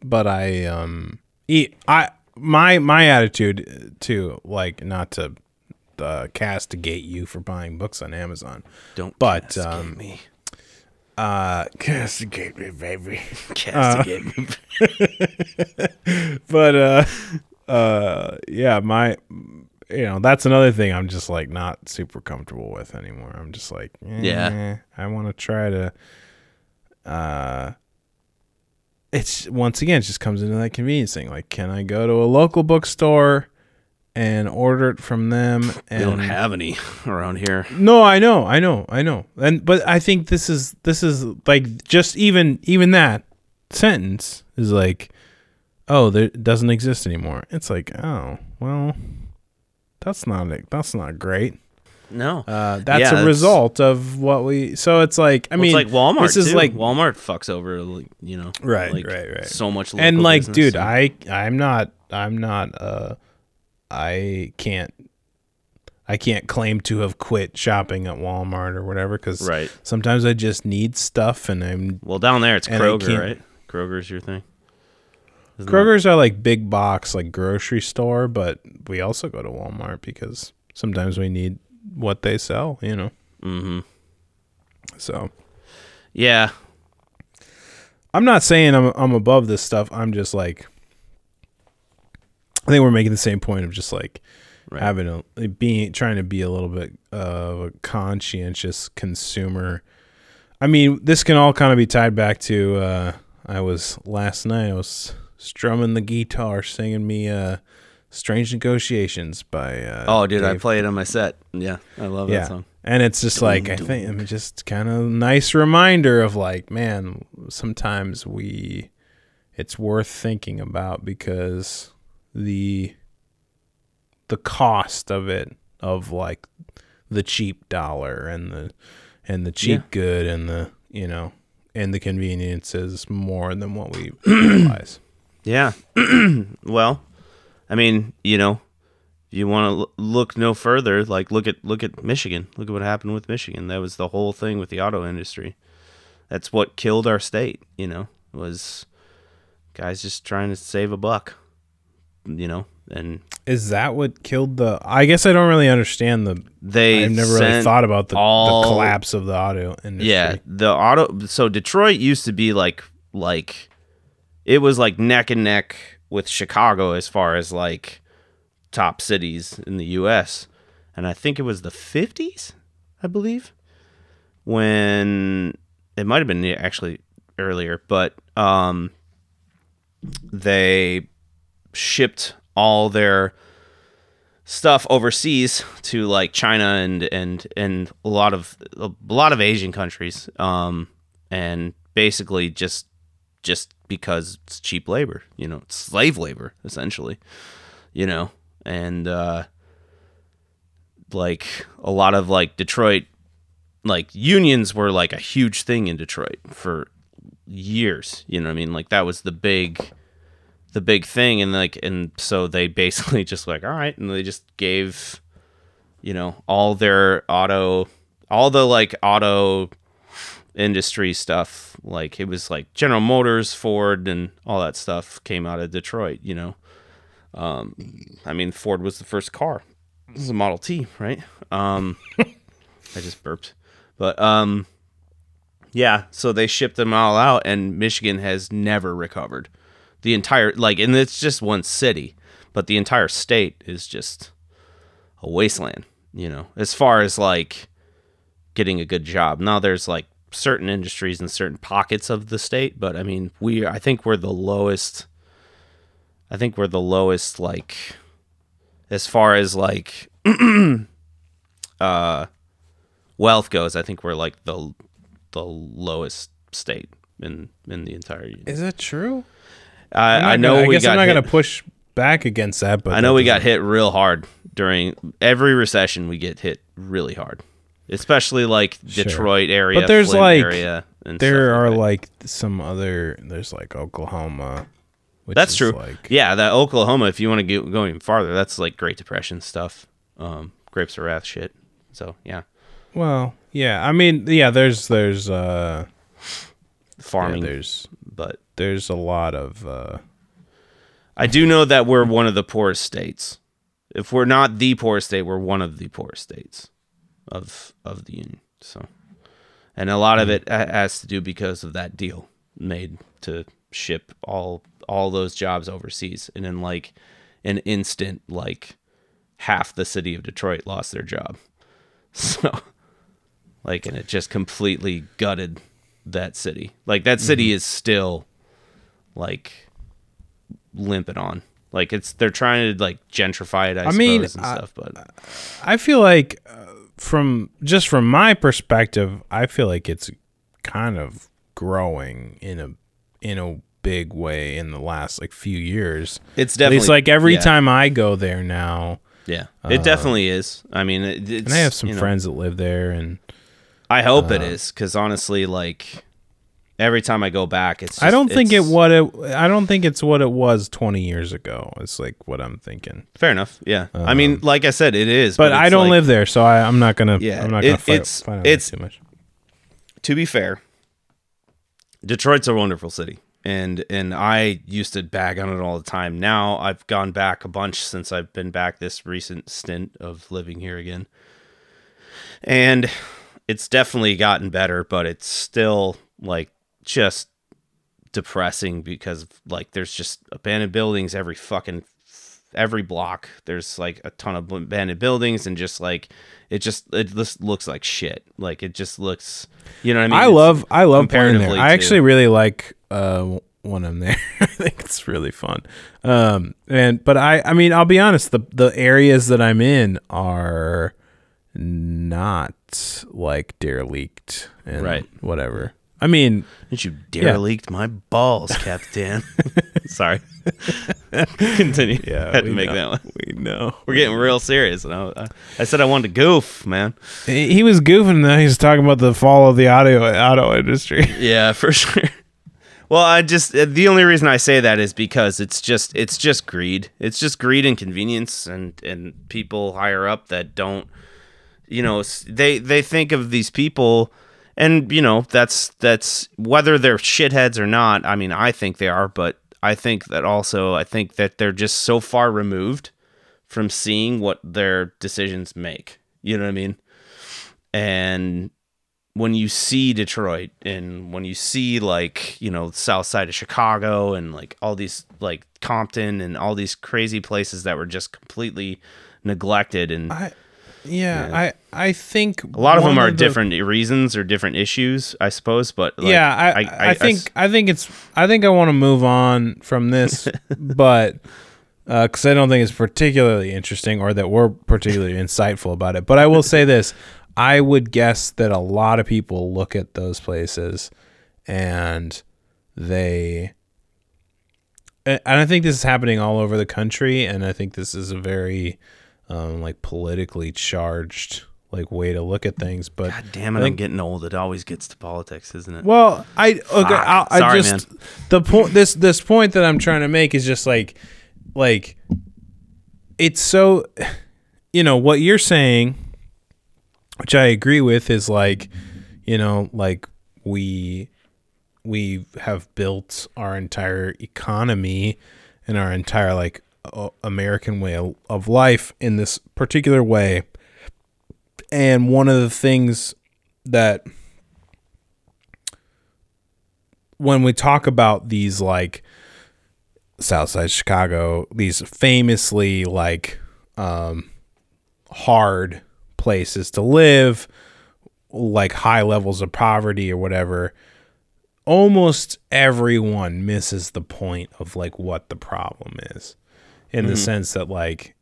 but I um e- I my my attitude too, like not to uh, castigate you for buying books on Amazon. Don't But, castigate um, me. Uh Castigate me, baby. *laughs* Castigate me. *laughs* but uh uh yeah, my you know, that's another thing I'm just like not super comfortable with anymore. I'm just like, eh, Yeah. I want to try to uh it's once again it just comes into that convenience thing. Like can I go to a local bookstore and order it from them We and don't have any *laughs* around here. no, I know, I know, I know. And but I think this is this is like just even even that sentence is like, oh, there it doesn't exist anymore. It's like, oh, well, that's not that's not great. No. Uh, that's Yeah, a result of what we. So it's like, I Well, mean, it's like Walmart. This is too. like Walmart fucks over, like, you know, Right, like, right, right. So much, local and like, business, dude, so- I I'm not I'm not uh I can't I can't claim to have quit shopping at Walmart or whatever because right. sometimes I just need stuff and I'm Well, down there it's Kroger, right? Kroger's your thing. Isn't Kroger's are like big box like grocery store, but we also go to Walmart because sometimes we need what they sell, you know. Mhm. So Yeah. I'm not saying I'm I'm above this stuff. I'm just like I think we're making the same point of just like Right. having a being trying to be a little bit of a conscientious consumer. I mean, this can all kind of be tied back to uh I was last night I was strumming the guitar singing me uh Strange Negotiations by uh Oh, dude, I play it on my set. Yeah, I love yeah. that song. And it's just like I think I mean just kind of nice reminder of like, man, sometimes we it's worth thinking about because the the cost of it of like the cheap dollar and the and the cheap Yeah. good and the you know and the convenience is more than what we *clears throat* realize. Yeah. *clears throat* well, I mean, you know, you want to l- look no further. Like, look at look at Michigan. Look at what happened with Michigan. That was the whole thing with the auto industry. That's what killed our state. You know, was guys just trying to save a buck. You know, and Is that what killed the I guess I don't really understand the they I've never really thought about the, all- the collapse of the auto industry. Yeah, the auto. So Detroit used to be like like it was like neck and neck with Chicago as far as like top cities in the U.S. And I think it was the fifties, I believe, when it might have been actually earlier, but um, they shipped all their stuff overseas to like China and and and a lot of a lot of Asian countries um and basically just just because it's cheap labor you know it's slave labor essentially you know? And uh like a lot of like Detroit like unions were like a huge thing in Detroit for years you know what I mean? Like that was the big the big thing and like and so they *laughs* basically just like all right and they just gave You know, all their auto, all the like auto industry stuff, like it was like General Motors, Ford, and all that stuff came out of Detroit. You know, um, I mean, Ford was the first car. This is a Model T, right? Um, *laughs* I just burped, but um, yeah. So they shipped them all out, and Michigan has never recovered. The entire like, and it's just one city, but the entire state is just a wasteland. You know, as far as like getting a good job. Now there's like certain industries in certain pockets of the state, but I mean, we I think we're the lowest. I think we're the lowest like as far as like *clears throat* uh wealth goes. I think we're like the the lowest state in in the entire union. Is that true? I, I know gonna- I guess got I'm not hit, gonna push back against that, but I know we got hit real hard during every recession. We get hit really hard, especially like Sure. Detroit area. But there's, Flint like- area and There stuff are that. like some other. There's like Oklahoma. That's true. Like, yeah, that Oklahoma. If you want to get go even farther, that's like Great Depression stuff. Um, Grapes of Wrath shit. So yeah, Well, yeah. I mean, yeah. There's there's uh yeah, farming. there's but there's a lot of uh I do know that we're one of the poorest states. If we're not the poorest state, we're one of the poorest states of of the union. So, and a lot of it has to do because of that deal made to ship all all those jobs overseas, and in like an instant, like half the city of Detroit lost their job. *laughs* So, like, and it just completely gutted that city. Like that city is still like limping on. Like it's they're trying to like gentrify it. I, I mean, and I- stuff. But I feel like uh, from just from my perspective, I feel like it's kind of growing in a in a big way in the last like few years. it's definitely least like every yeah, time I go there now, Yeah, it definitely is. I mean, it, it's, and I have some you know, friends that live there, and I hope Uh, it is because honestly, like every time I go back, it's. Just, I don't think it it's- what it. I don't think it's what it was twenty years ago. It's like what I'm thinking. Fair enough. Yeah, I mean, um, like I said, it is. But, But, I don't like- live there, so I, I'm not gonna. Yeah, I'm not gonna fight, it's- fight it's- too much. to be fair, Detroit's a wonderful city, and and I used to bag on it all the time. Now I've gone back a bunch since I've been back this recent stint of living here again, and it's definitely gotten better, but it's still like just depressing because like there's just abandoned buildings every fucking every block there's like a ton of abandoned buildings and just like it just it just looks like shit like it just looks you know what i mean I It's- love I love playing there. I actually really like uh when I'm there. *laughs* I think it's really fun. Um and but I I mean I'll be honest the the areas that I'm in are not like derelict and Right. whatever. I mean, Didn't you derelict my balls, *laughs* Captain? *laughs* Sorry. Continue. Yeah, had to we make know. that one. we know. We're getting real serious. And I, I said I wanted to goof, man. He he was goofing though. He was talking about the fall of the audio auto industry. *laughs* Yeah, for sure. Well, I just uh, the only reason I say that is because it's just it's just greed. It's just greed and convenience, and and people higher up that don't, you know, they they think of these people, and you know that's that's whether they're shitheads or not. I mean, I think they are, but I think that also I think that they're just so far removed from seeing what their decisions make. You know what I mean? And when you see Detroit and when you see like you know South Side of Chicago and like all these like Compton and all these crazy places that were just completely neglected and I yeah, I I think a lot of them are the- different reasons or different issues, I suppose. But like, yeah, I, I, think I, think it's I think I want to move on from this, *laughs* but uh, because I don't think it's particularly interesting or that we're particularly *laughs* insightful about it. But I will say this: I would guess that a lot of people look at those places and they. And I think this is happening all over the country, and I think this is a very, um, like politically charged like way to look at things. But God damn it, I'm getting old. It always gets to politics, isn't it? well, I okay. I, I Sorry, just the point. This this point that I'm trying to make is just like, like, it's so. you know what you're saying, which I agree with, is like, you know, like we we have built our entire economy and our entire like American way of- life in this particular way. And one of the things that when we talk about these like Southside Chicago, these famously like um, hard places to live, like high levels of poverty or whatever, almost everyone misses the point of like what the problem is in the mm-hmm. sense that like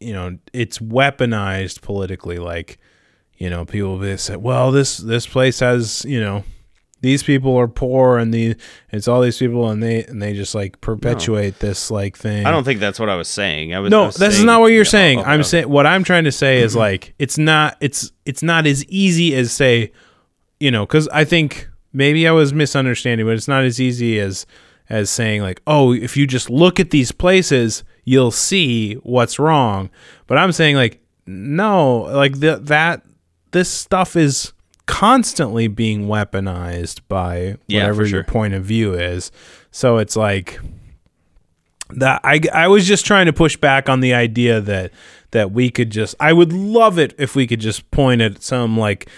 you know it's weaponized politically like you know people will say well this this place has you know these people are poor and the it's all these people and they and they just like perpetuate this like thing. I don't think that's what I was saying. I was I no was this is not what you're Yeah, oh, saying. oh, i'm saying what i'm trying to say is mm-hmm. like it's not it's it's not as easy as say you know because i think maybe i was misunderstanding but it's not as easy as as saying like oh if you just look at these places you'll see what's wrong but i'm saying like no like the, that this stuff is constantly being weaponized by Yeah, whatever for your sure. point of view is so it's like that I, I was just trying to push back on the idea that that we could just I would love it if we could just point at some like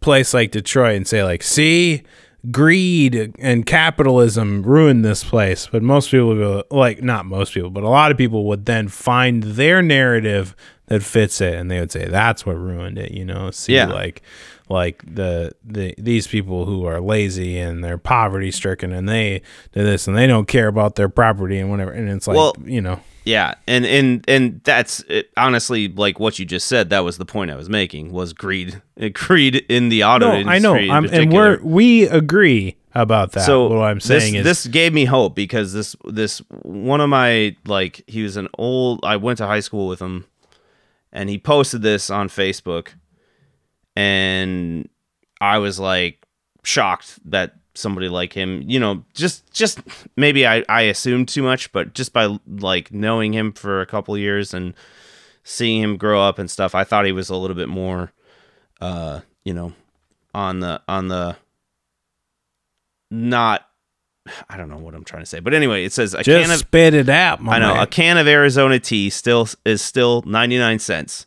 place like Detroit and say like see greed and capitalism ruined this place but most people would go like not most people but a lot of people would then find their narrative that fits it and they would say that's what ruined it you know see Yeah. like like the the these people who are lazy and they're poverty stricken and they do this and they don't care about their property and whatever and it's like Well, you know Yeah, and and and that's it, honestly like what you just said. That was the point I was making was greed, Uh, greed in the auto no industry. I know in I'm, and we're we agree about that so what I'm saying this, is this gave me hope because this this one of my like he was an old I went to high school with him and he posted this on Facebook and I was like shocked that somebody like him you know just just maybe I I assumed too much but just by like knowing him for a couple years and seeing him grow up and stuff I thought he was a little bit more uh you know on the on the not I don't know what I'm trying to say. But anyway, it says a just can of spit it out my I know man. a can of Arizona tea still is still 99 cents.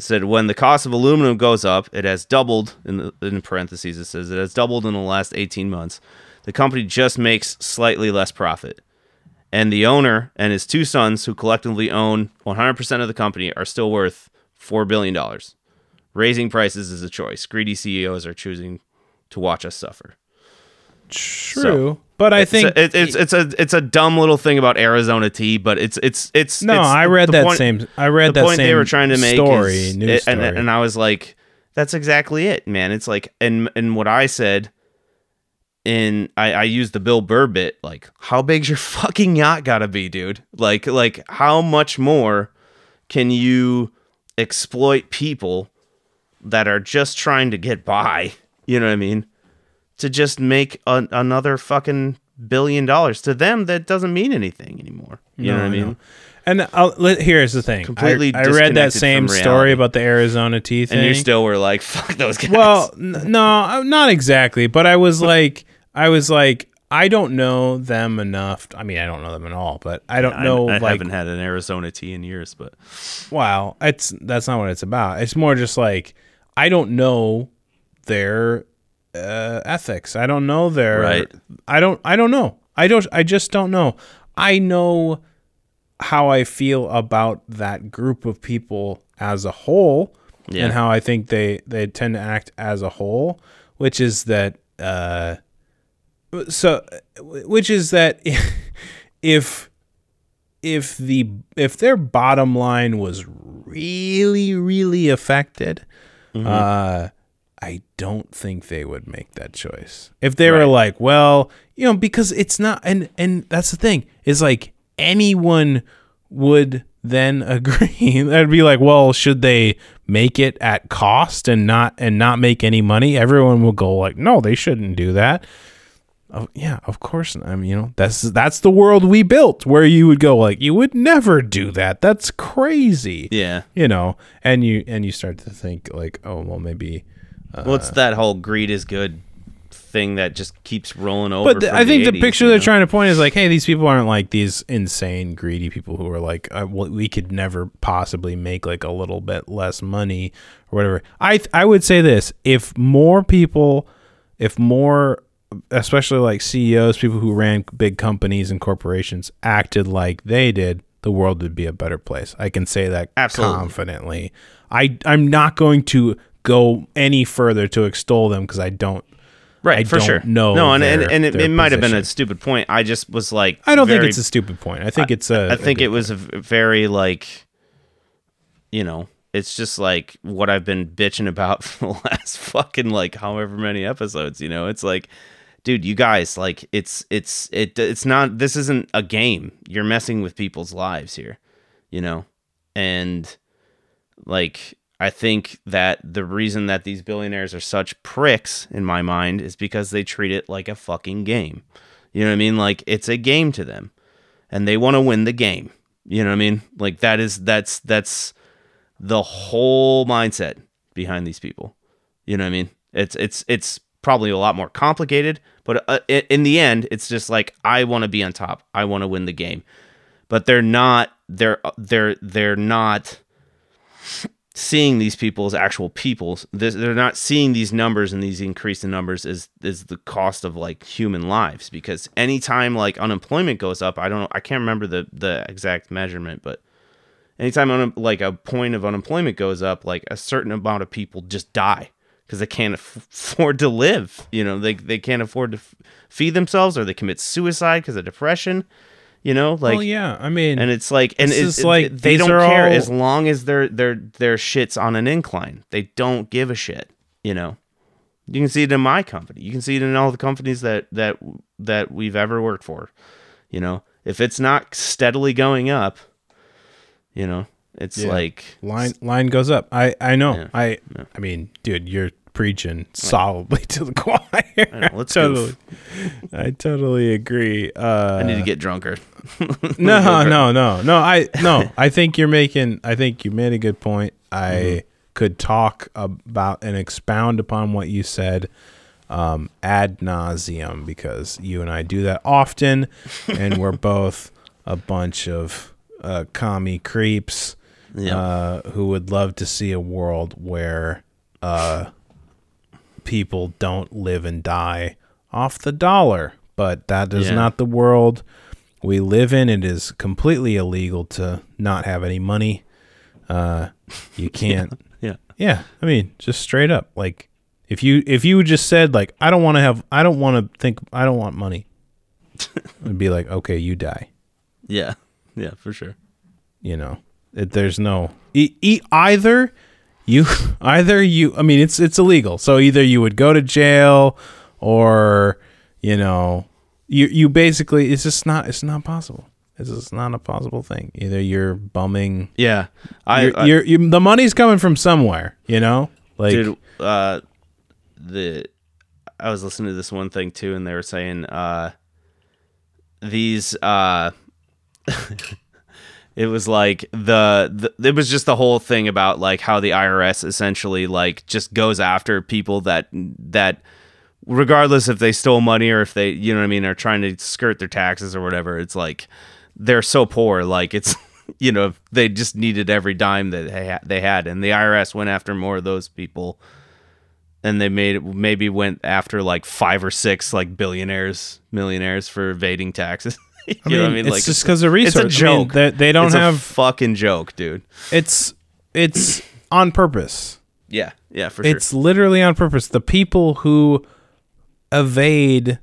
Said when the cost of aluminum goes up, it has doubled in the, in parentheses it says it has doubled in the last 18 months. The company just makes slightly less profit. And the owner and his two sons who collectively own 100% of the company are still worth 4 billion dollars. Raising prices is a choice. Greedy CEOs are choosing to watch us suffer. true but I think So it, it's it's a it's a dumb little thing about Arizona tea, but it's it's it's no it's I read that point- same I read the that point they were trying to make story is, news and, story. and I was like, that's exactly it, man. It's like and and what I said in I, I used the Bill Burr bit, like, how big's your fucking yacht gotta be, dude? Like like how much more can you exploit people that are just trying to get by? You know what I mean? To just make a, another fucking billion dollars. To them that doesn't mean anything anymore. You know what I I mean? And I'll, here's the thing. Completely I, I read that same story about the Arizona tea thing. And you still were like, *laughs* fuck those guys. well, n- no, uh, not exactly. But I was like, I was like, I don't know them enough. I mean, I don't know them at all, but I don't I, know. I like, haven't had an Arizona tea in years, but wow, it's that's not what it's about. It's more just like I don't know their uh, ethics. I don't know their. Right. I don't. I don't know. I don't. I just don't know. I know how I feel about that group of people as a whole, Yeah. and how I think they they tend to act as a whole, which is that. Uh, so, which is that *laughs* if if the if their bottom line was really really affected uh i don't think they would make that choice if they were like well you know because it's not and and that's the thing is like anyone would then *laughs* agree that'd be like well should they make it at cost and not and not make any money everyone will go like no they shouldn't do that Oh, yeah, of course. I mean, you know, that's that's the world we built where you would go like, you would never do that. That's crazy. Yeah. You know, and you and you start to think like, oh, well, maybe. Well, it's that whole greed is good thing that just keeps rolling over. But th- from I think the 80s, picture they're know? trying to point is like, hey, these people aren't like these insane greedy people who are like, uh, well, we could never possibly make like a little bit less money or whatever. I th- I would say this: if more people, if more, especially like CEOs, people who ran big companies and corporations, acted like they did, the world would be a better place. I can say that Absolutely. confidently. I I'm not going to go any further to extol them because I don't right I for don't sure. No, No, and and, their- and it, it might have been a stupid point. I just was like, I don't very- think it's a stupid point. I think it's a. I think a it was a very like, you know, it's just like what I've been bitching about *laughs* for the last fucking like however many episodes. You know, it's like, dude, you guys, like, it's it's it it's not. This isn't a game. You're messing with people's lives here. You know, and like I think that the reason that these billionaires are such pricks in my mind is because they treat it like a fucking game. You know what I mean? Like it's a game to them and they want to win the game. You know what I mean? Like that is that's that's the whole mindset behind these people. You know what I mean? It's it's it's probably a lot more complicated, but uh, in the end, it's just like I want to be on top. I want to win the game. But they're not they're they're they're not seeing these people as actual people. They're not seeing these numbers and these increase in numbers as is the cost of like human lives. Because anytime like unemployment goes up, I don't know, I can't remember the the exact measurement, but anytime un- like a point of unemployment goes up, like a certain amount of people just die because they can't afford to live. You know, they they can't afford to f- feed themselves or they commit suicide because of depression. You know, like well, yeah. I mean, and it's like and it's is like, they don't care all- as long as their their their shit's on an incline they don't give a shit you know you can see it in my company you can see it in all the companies that that that we've ever worked for you know if it's not steadily going up you know it's Yeah. like line line goes up. I I know. Yeah. I I mean, dude, you're preaching solidly *laughs* to the choir. know, let's totally. goof. I totally agree. Uh, i need to get drunker *laughs* no, no, no, no. I no. I think you're making. I think you made a good point. I Mm-hmm. could talk about and expound upon what you said um, ad nauseum because you and I do that often, and we're *laughs* both a bunch of uh, commie creeps uh, who would love to see a world where uh, people don't live and die off the dollar. But that is Yeah. not the world we live in. It is completely illegal to not have any money. Uh, you *laughs* can't. yeah yeah, I mean, just straight up. Like, if you if you just said like, I don't want to have, I don't want to think, I don't want money, *laughs* it'd be like, okay, you die. yeah yeah for sure you know it, there's no e- e- either you *laughs* either you i mean it's it's illegal. So either you would go to jail or you know you you basically it's just not it's not possible. It's just not a possible thing. Either you're bumming. Yeah. I, you're, I you're, you the money's coming from somewhere you know? Like dude uh the i was listening to this one thing too and they were saying uh these uh *laughs* it was like the, the it was just the whole thing about like how the irs essentially like just goes after people that that regardless if they stole money or if they you know what i mean are trying to skirt their taxes or whatever it's like they're so poor like it's *laughs* you know they just needed every dime that they had, they had. And the irs went after more of those people and they made maybe went after like five or six like billionaires millionaires for evading taxes *laughs* *laughs* you I know mean, what i mean it's like just because of research. it's a I mean, joke they, they don't It's a have. fucking joke dude it's it's on purpose. yeah yeah for sure It's literally on purpose. The people who evade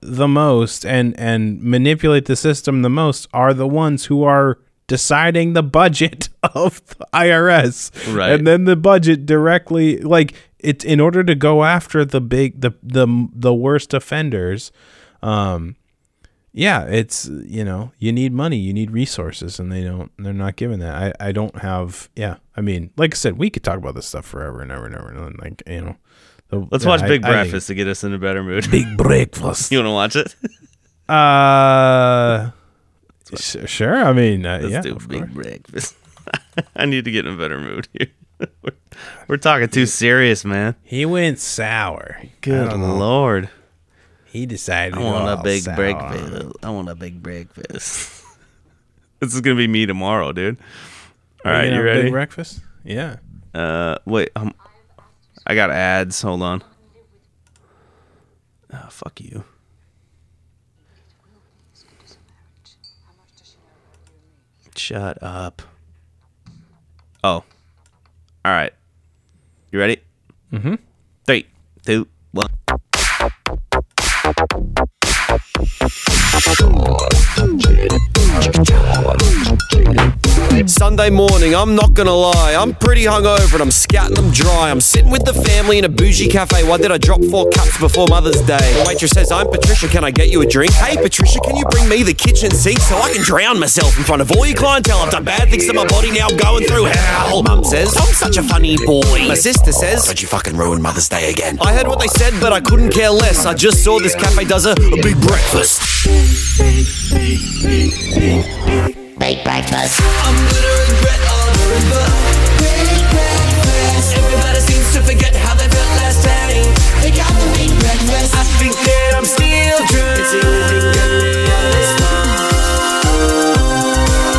the most and and manipulate the system the most are the ones who are deciding the budget *laughs* of the IRS. Right. And then the budget directly like it's in order to go after the big the the the worst offenders um yeah, it's you know, you need money, you need resources, and they don't they're not giving that. I, I don't have yeah. I mean, like I said, we could talk about this stuff forever and ever and ever and like, you know, The- Let's yeah, watch Big I Breakfast to get us in a better mood. Big *laughs* breakfast. you want to watch it? Uh, sh- sure. I mean, uh, Let's yeah. do Big course. Breakfast. *laughs* I need to get in a better mood here. *laughs* we're, we're talking too serious, man. He went sour. Good lord. He decided. I want a big sour. breakfast. I want a big breakfast. *laughs* this is gonna be me tomorrow, dude. All Are right, gonna you ready? Big breakfast. Yeah. Uh, wait. Um, I got ads. Hold on. Oh, fuck you. Shut up. Oh. All right. You ready? Mm-hmm. Three, two, one. Thank you. Sunday morning, I'm not gonna lie, I'm pretty hungover and I'm scouting them dry. I'm sitting with the family in a bougie cafe. Why did I drop four cups before Mother's Day? The waitress says, I'm Patricia, can I get you a drink? Hey Patricia, can you bring me the kitchen sink so I can drown myself in front of all your clientele? I've done bad things to my body, now I'm going through hell. Mum says, I'm such a funny boy. My sister says, Don't you fucking ruin Mother's Day again. I heard what they said, but I couldn't care less. I just saw this cafe does a, a big breakfast. Big breakfast. I'm gonna regret all the regret. Big breakfast. Everybody seems to forget how they felt last time. They got the big breakfast. I think that I'm still drunk. It's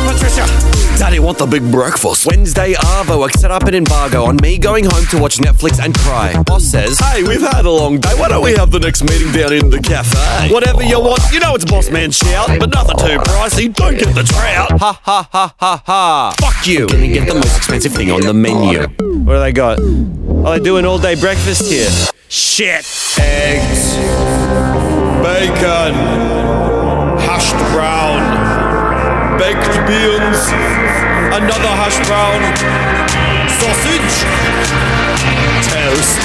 Patricia! Daddy want the big breakfast. Wednesday Arvo, I set up an embargo on me going home to watch Netflix and cry. Boss says, Hey, we've had a long day. Why don't we have the next meeting down in the cafe? Whatever you want, you know it's boss man shout, but nothing too pricey. Don't get the trout. Ha ha ha ha ha. Fuck you. Gonna get the most expensive thing on the menu. What do they got? Are they doing all day breakfast here? Shit. Eggs. Bacon. Hashed brown baked beans, another hash brown, sausage, toast.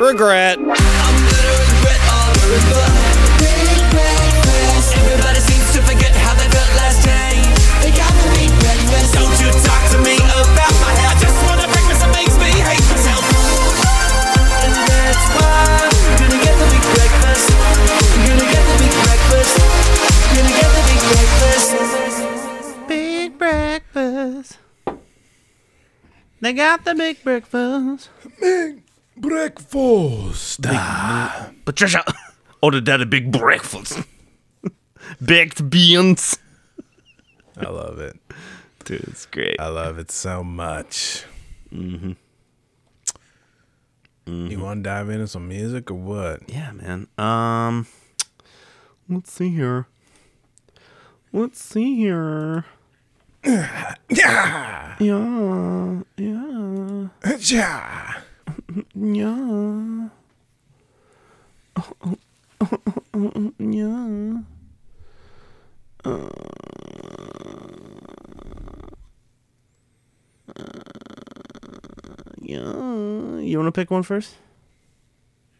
Regret. They got the big breakfast. Big breakfast. Patricia ordered that a big breakfast. *laughs* Baked beans. I love it. Dude, it's great. I love it so much. Mm-hmm. You want to dive into some music or what? Yeah, man. Um, let's see here. Let's see here. Yeah. Yeah, yeah, Yeah. yeah. Yeah. Yeah. You want to pick one first?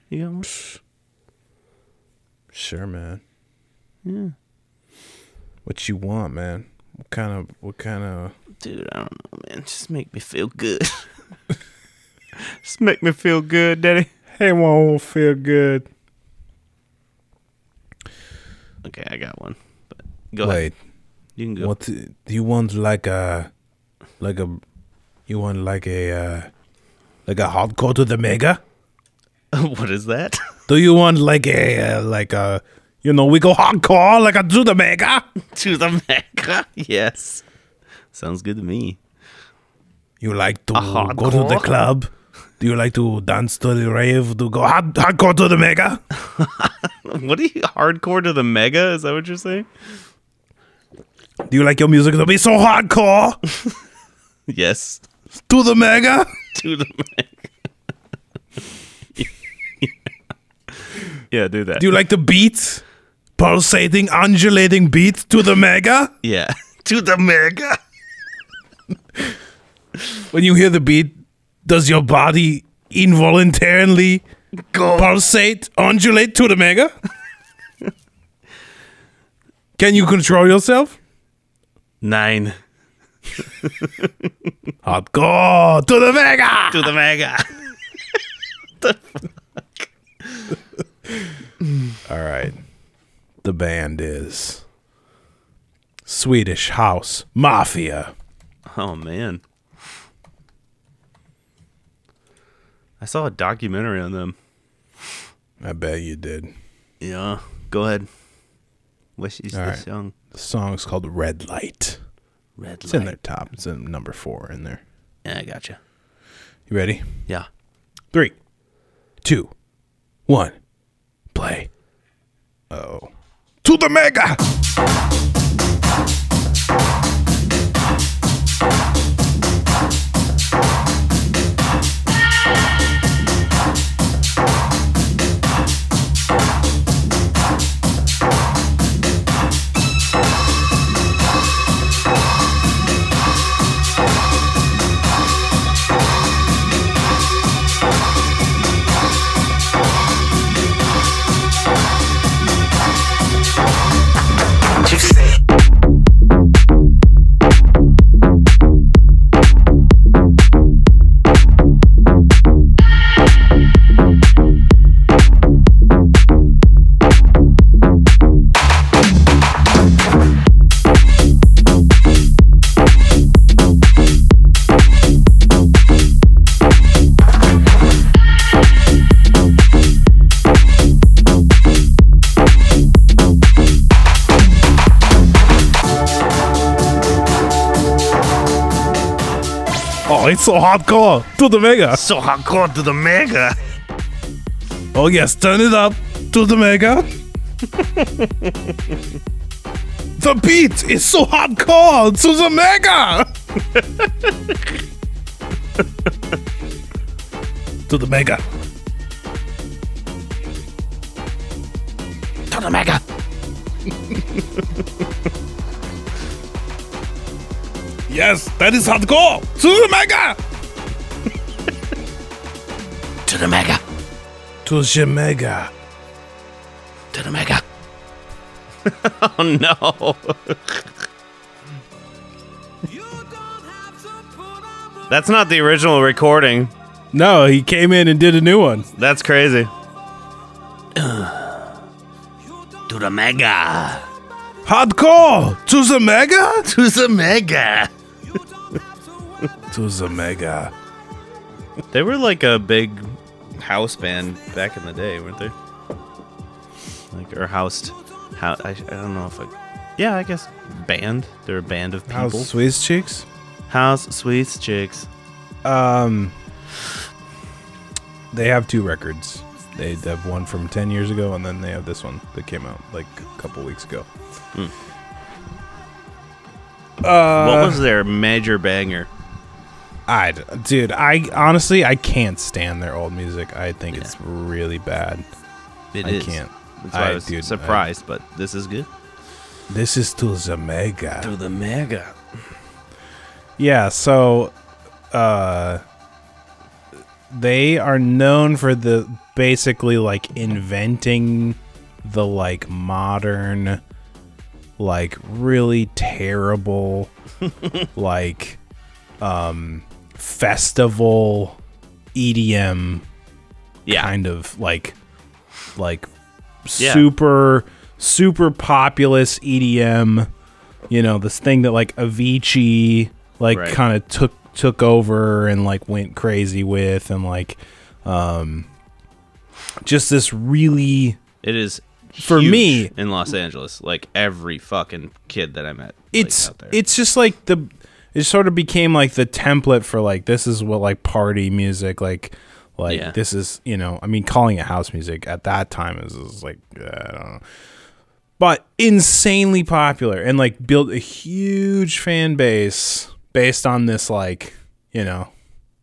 You got one? Sure, man. Yeah. What you want, man? What kind of what kind of Dude, I don't know, man. Just make me feel good. *laughs* Just make me feel good, Daddy. Hey, won't feel good. Okay, I got one. But go ahead. You can go. what do you want? Like a, like a, you want like a, uh, like a hardcore to the mega? *laughs* what is that? Do you want like a, uh, like a, you know, we go hardcore like a to the mega? to the mega, Yes. Sounds good to me. You like to go to the club? Do you like to dance to the rave? To go hard, hardcore to the mega? *laughs* What are you hardcore to the mega? Is that what you're saying? Do you like your music to be so hardcore *laughs* Yes. to the mega? *laughs* To the mega. yeah, do that. Do you like the beats? Pulsating, undulating beat to the mega? *laughs* yeah. to the mega. When you hear the beat, does your body involuntarily Go. pulsate, undulate to the mega? *laughs* Can you control yourself? Nine. Hot, *laughs* Hardcore to the mega. To the mega. All right. The band is Swedish House Mafia. Oh man. I saw a documentary on them. I bet you did. Yeah. Go ahead. Wish he's All this right. young. The song's called Red Light. Red Light. It's in their top. It's in number four in there. Yeah, I gotcha. You ready? Yeah. Three, two, one, play. Oh. To the mega! It's so hardcore! To the mega! So hardcore to the mega. Oh, yes, turn it up to the mega. *laughs* the beat is so hardcore to the mega. *laughs* to the mega. To the mega. *laughs* Yes, that is hardcore to the mega. To the mega. To the mega. To the mega. oh no. That's not the original recording. No, he came in and did a new one. That's crazy. to the mega. Hardcore to the mega. To the mega. To the mega. They were like a big house band back in the day, weren't they? Like or housed. How I, I don't know if I. Yeah, I guess band. They're a band of people. How's Swiss chicks? House Sweets Chicks. Um, they have two records. They have one from ten years ago, and then they have this one that came out like a couple weeks ago. Uh, what was their major banger? I, dude, I honestly I can't stand their old music. I think it's really bad. It I is. can't. That's why I, I- was dude, I- surprised, but this is good. This is to the mega. To the mega. Yeah, so uh they are known for the basically like inventing the like modern like really terrible *laughs* like um festival EDM Yeah. kind of like like Yeah. super super populous EDM you know this thing that like Avicii like Right. kind of took took over and like went crazy with and like um just this really It is For me- in Los Angeles. Like every fucking kid that I met. like, it's out there. it's just like the it sort of became like the template for like this is what like party music like like Yeah. this is you know I mean calling it house music at that time is, is like uh, I don't know. But insanely popular and like built a huge fan base based on this like you know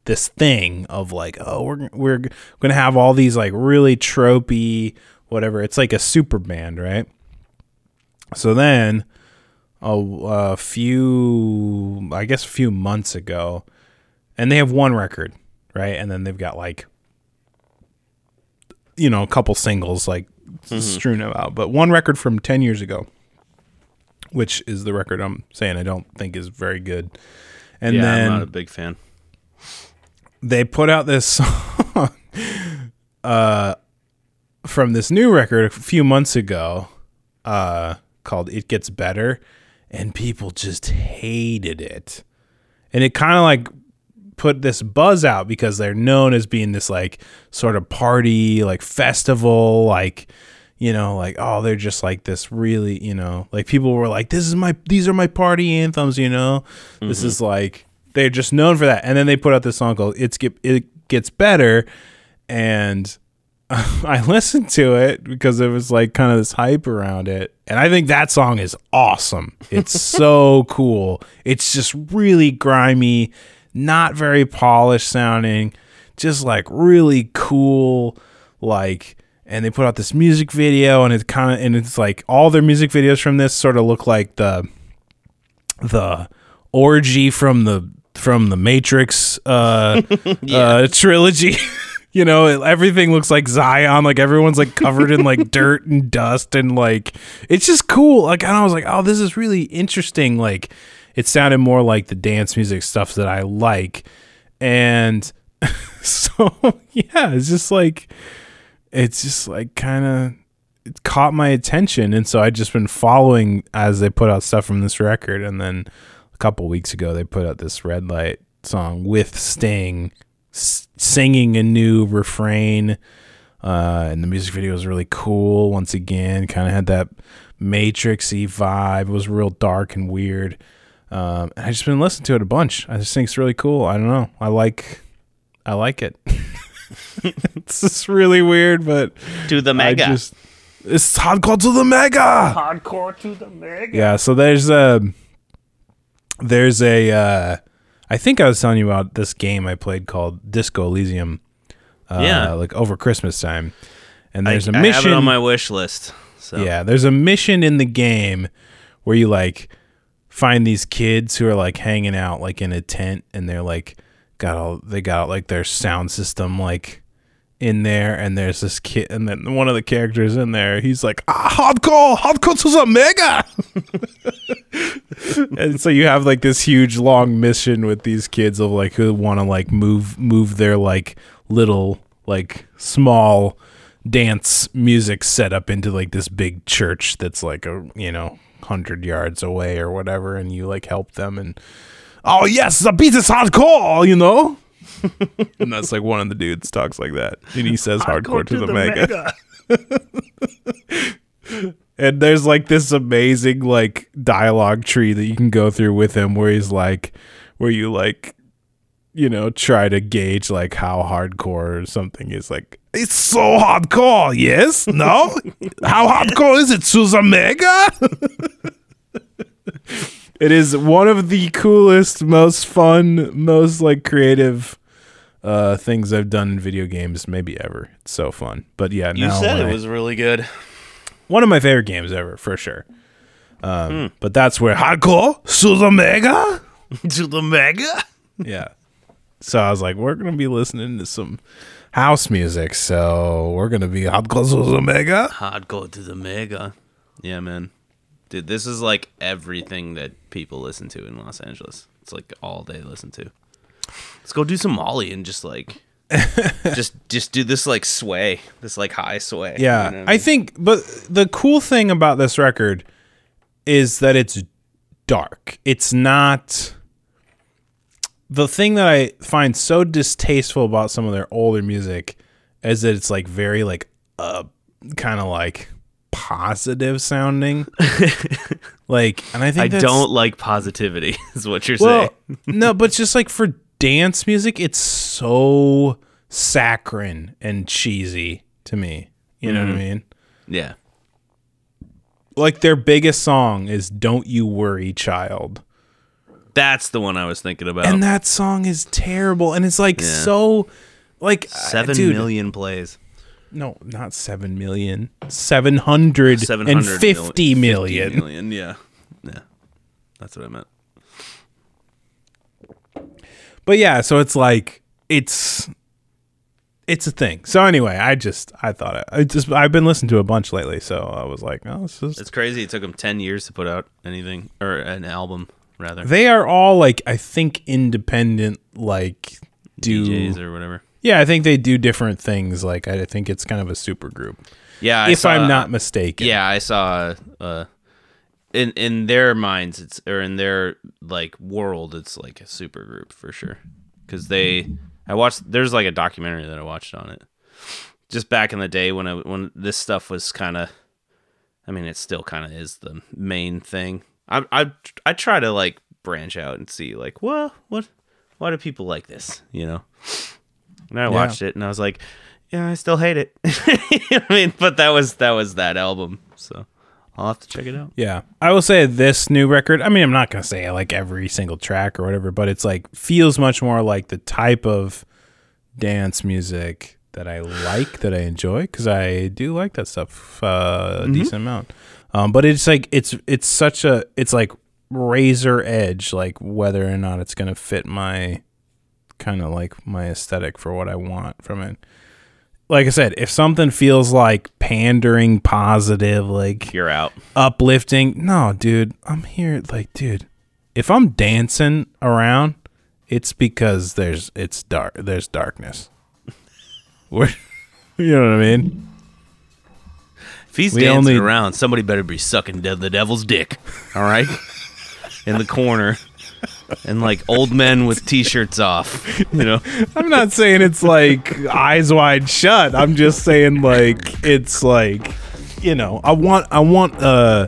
this thing of like oh we're we're gonna have all these like really tropey whatever. It's like a super band right? So then a, a few i guess a few months ago and they have one record right and then they've got like you know a couple singles like strewn about but one record from 10 years ago which is the record I'm saying I don't think is very good. And yeah, then I'm not a big fan. they put out this *laughs* song uh, from this new record a few months ago uh, called It Gets Better, and people just hated it. And it kind of like put this buzz out because they're known as being this like sort of party, like festival, like you know, like oh, they're just like this really, you know, like people were like, this is my, these are my party anthems, you know, this is mm-hmm. like they're just known for that. And then they put out this song called "It's Get It Gets Better," and *laughs* I listened to it because there was like kind of this hype around it. And I think that song is awesome. It's *laughs* so cool. It's just really grimy, not very polished sounding, just like really cool. Like, and they put out this music video, and it's kind of, and it's like all their music videos from this sort of look like the, the orgy from the from the Matrix uh, *laughs* uh trilogy. You know, everything looks like Zion. Like everyone's like covered in like dirt and dust, and like it's just cool. Like and I was like, oh, this is really interesting. Like it sounded more like the dance music stuff that I like, and *laughs* so yeah, it's just like it's just like kind of it caught my attention and so i just been following as they put out stuff from this record and then a couple weeks ago they put out this red light song with sting s- singing a new refrain uh, and the music video was really cool once again kind of had that matrixy vibe it was real dark and weird um, and i just been listening to it a bunch i just think it's really cool i don't know i like i like it *laughs* it's just really weird but To the mega. I just it's hardcore to the mega. Hardcore to the mega. Yeah, so there's a there's a uh I think I was telling you about this game I played called Disco Elysium. Uh, Yeah. like over Christmas time. And I, there's a I have mission it on my wish list. So yeah, there's a mission in the game where you like find these kids who are like hanging out like in a tent and they're like got all they got like their sound system like in there and there's this kid and then one of the characters in there he's like ah, hardcore hardcore to the mega. *laughs* And so you have like this huge long mission with these kids of like who want to like move move their like little like small dance music setup into like this big church that's like a you know hundred yards away or whatever and you like help them and oh yes the beat is hardcore you know *laughs* and that's like one of the dudes talks like that. And he says hardcore, to, the, mega, *laughs* and there's like this amazing like dialogue tree that you can go through with him where he's like where you like you know try to gauge like how hardcore something is. Like it's so hardcore yes? No? *laughs* How hardcore is it to the mega it is one of the coolest most fun most like creative uh things i've done in video games maybe ever it's so fun but yeah You said it I- was really good. one of my favorite games ever for sure um but that's where hardcore to the mega to *laughs* the mega. yeah. So I was like, we're gonna be listening to some house music, so we're gonna be hardcore to the mega. Hardcore to the mega. Yeah, man. Dude, this is like everything that people listen to in Los Angeles. It's like all they listen to. Let's go do some Molly and just like *laughs* just just do this like sway. This like high sway. Yeah, You know I mean? think, but the cool thing about this record is that it's dark. It's not. The thing that I find so distasteful about some of their older music is that it's like very like uh kind of like positive sounding. *laughs* like, and I think I don't like positivity, *laughs* is what you're Well, saying. no, but just like for dance music, it's so saccharine and cheesy to me. You know what I mm-hmm. mean? Yeah. Like their biggest song is "Don't You Worry, Child," That's the one I was thinking about. and that song is terrible, and it's like Yeah. so, like Seven dude, million plays. No, not seven million. Seven hundred and fifty million. million. Yeah. Yeah. That's what I meant. But yeah, so it's like it's it's a thing. So anyway, I just I thought it, I just I've been listening to a bunch lately, so I was like, oh, this is. It's crazy. It took them ten years to put out anything or an album rather. They are all like I think independent, like do DJs or whatever. yeah. I think they do different things. Like I think it's kind of a super group, Yeah, I if saw- I'm not mistaken. Yeah, I saw. Uh, in in their minds, it's or in their like world, it's like a super group for sure. Because they, I watched. There's like a documentary that I watched on it. Just back in the day when I when this stuff was kind of, I mean, it still kind of is the main thing. I I I try to like branch out and see like, well, what, why do people like this? You know. And I watched it and I was like, yeah, I still hate it. *laughs* I mean, but that was that was that album, so I'll have to check it out. Yeah. I will say this new record, I mean, I'm not going to say like every single track or whatever, but it's like feels much more like the type of dance music that I like, that I enjoy, because I do like that stuff uh, a decent amount. Um, but it's like, it's, it's such a, it's like razor edge, like whether or not it's going to fit my kind of like my aesthetic for what I want from it. Like I said, if something feels like pandering, positive, like You're out. uplifting. No, dude, I'm here. Like, dude, if I'm dancing around, it's because there's it's dark. There's darkness. *laughs* We're, you know what I mean? If he's We dancing only- around, somebody better be sucking the devil's dick. All right, *laughs* in the corner, and like old men with t-shirts off. You know, I'm not saying it's like eyes wide shut. I'm just saying like it's like, you know, I want I want uh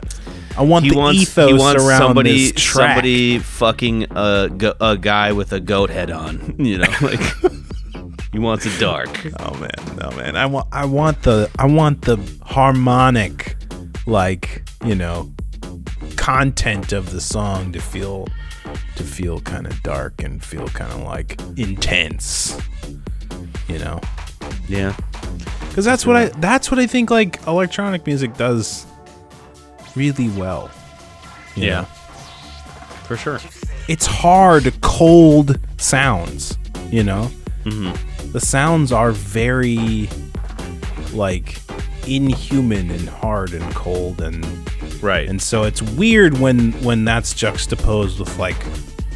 I want he the wants ethos he wants around somebody this track. somebody fucking a, a guy with a goat head on. You know, *laughs* like he wants it dark. Oh man, no man. I want I want the I want the harmonic like, you know, content of the song to feel to feel kind of dark and feel kind of like intense. You know. Yeah, Cuz that's what I that's what I think like electronic music does really well. yeah, know? for sure. it's hard, cold sounds. You know, mm-hmm. the sounds are very like inhuman and hard and cold, and Right. and so it's weird when when that's juxtaposed with like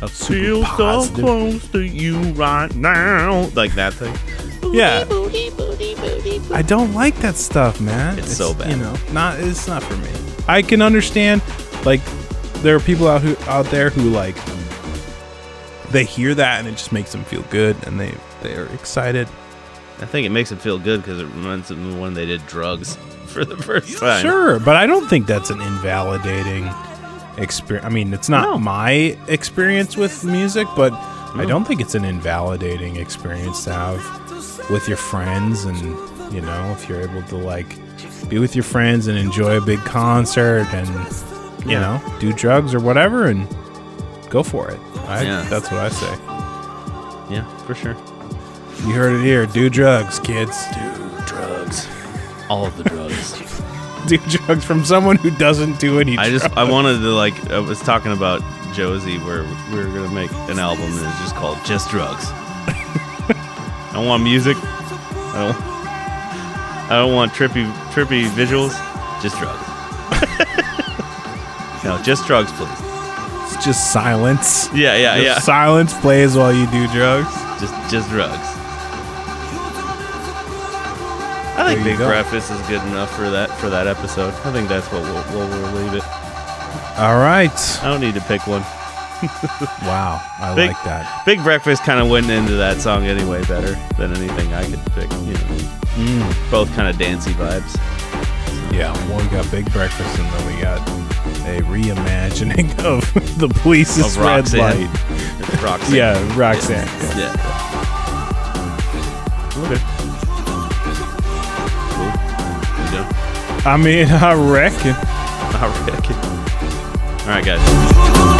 a super positive. close to you right now, like that thing. Yeah, I don't like that stuff, man. It's so bad. You know, not it's not for me. I can understand, like, there are people out who out there who like they hear that and it just makes them feel good and they they are excited. I think it makes them feel good because it reminds them of when they did drugs for the first time. Sure, but I don't think that's an invalidating experience. I mean, it's not No. my experience with music, but I don't think it's an invalidating experience to have with your friends and, you know, if you're able to like be with your friends and enjoy a big concert and you Yeah. know, do drugs or whatever and go for it. I, Yeah. That's what I say. Yeah, for sure. You heard it here. Do drugs, kids. Do drugs. All of the drugs. *laughs* Do drugs from someone who doesn't do any I just drugs. I wanted to like I was talking about Josie where we were gonna make an album and it's just called Just Drugs. *laughs* I don't want music. I don't I don't want trippy trippy visuals. Just drugs. *laughs* no, just drugs, please. It's just silence. Yeah, yeah, Just yeah. Silence plays while you do drugs. Just just drugs. I think Big. Breakfast is good enough for that for that episode. I think that's what we'll, we'll, we'll leave it. All right. I don't need to pick one. *laughs* Wow, I Big- like that. Big Breakfast kind of went into that song anyway better than anything I could pick. You know, mm. both kind of dancey vibes. Yeah, well, we got Big Breakfast, and then we got a reimagining *laughs* of the police's Of red light. Roxanne. Yeah, Roxanne. Yeah. Yeah. Okay. I mean, *laughs* I reckon. I reckon. All right, guys.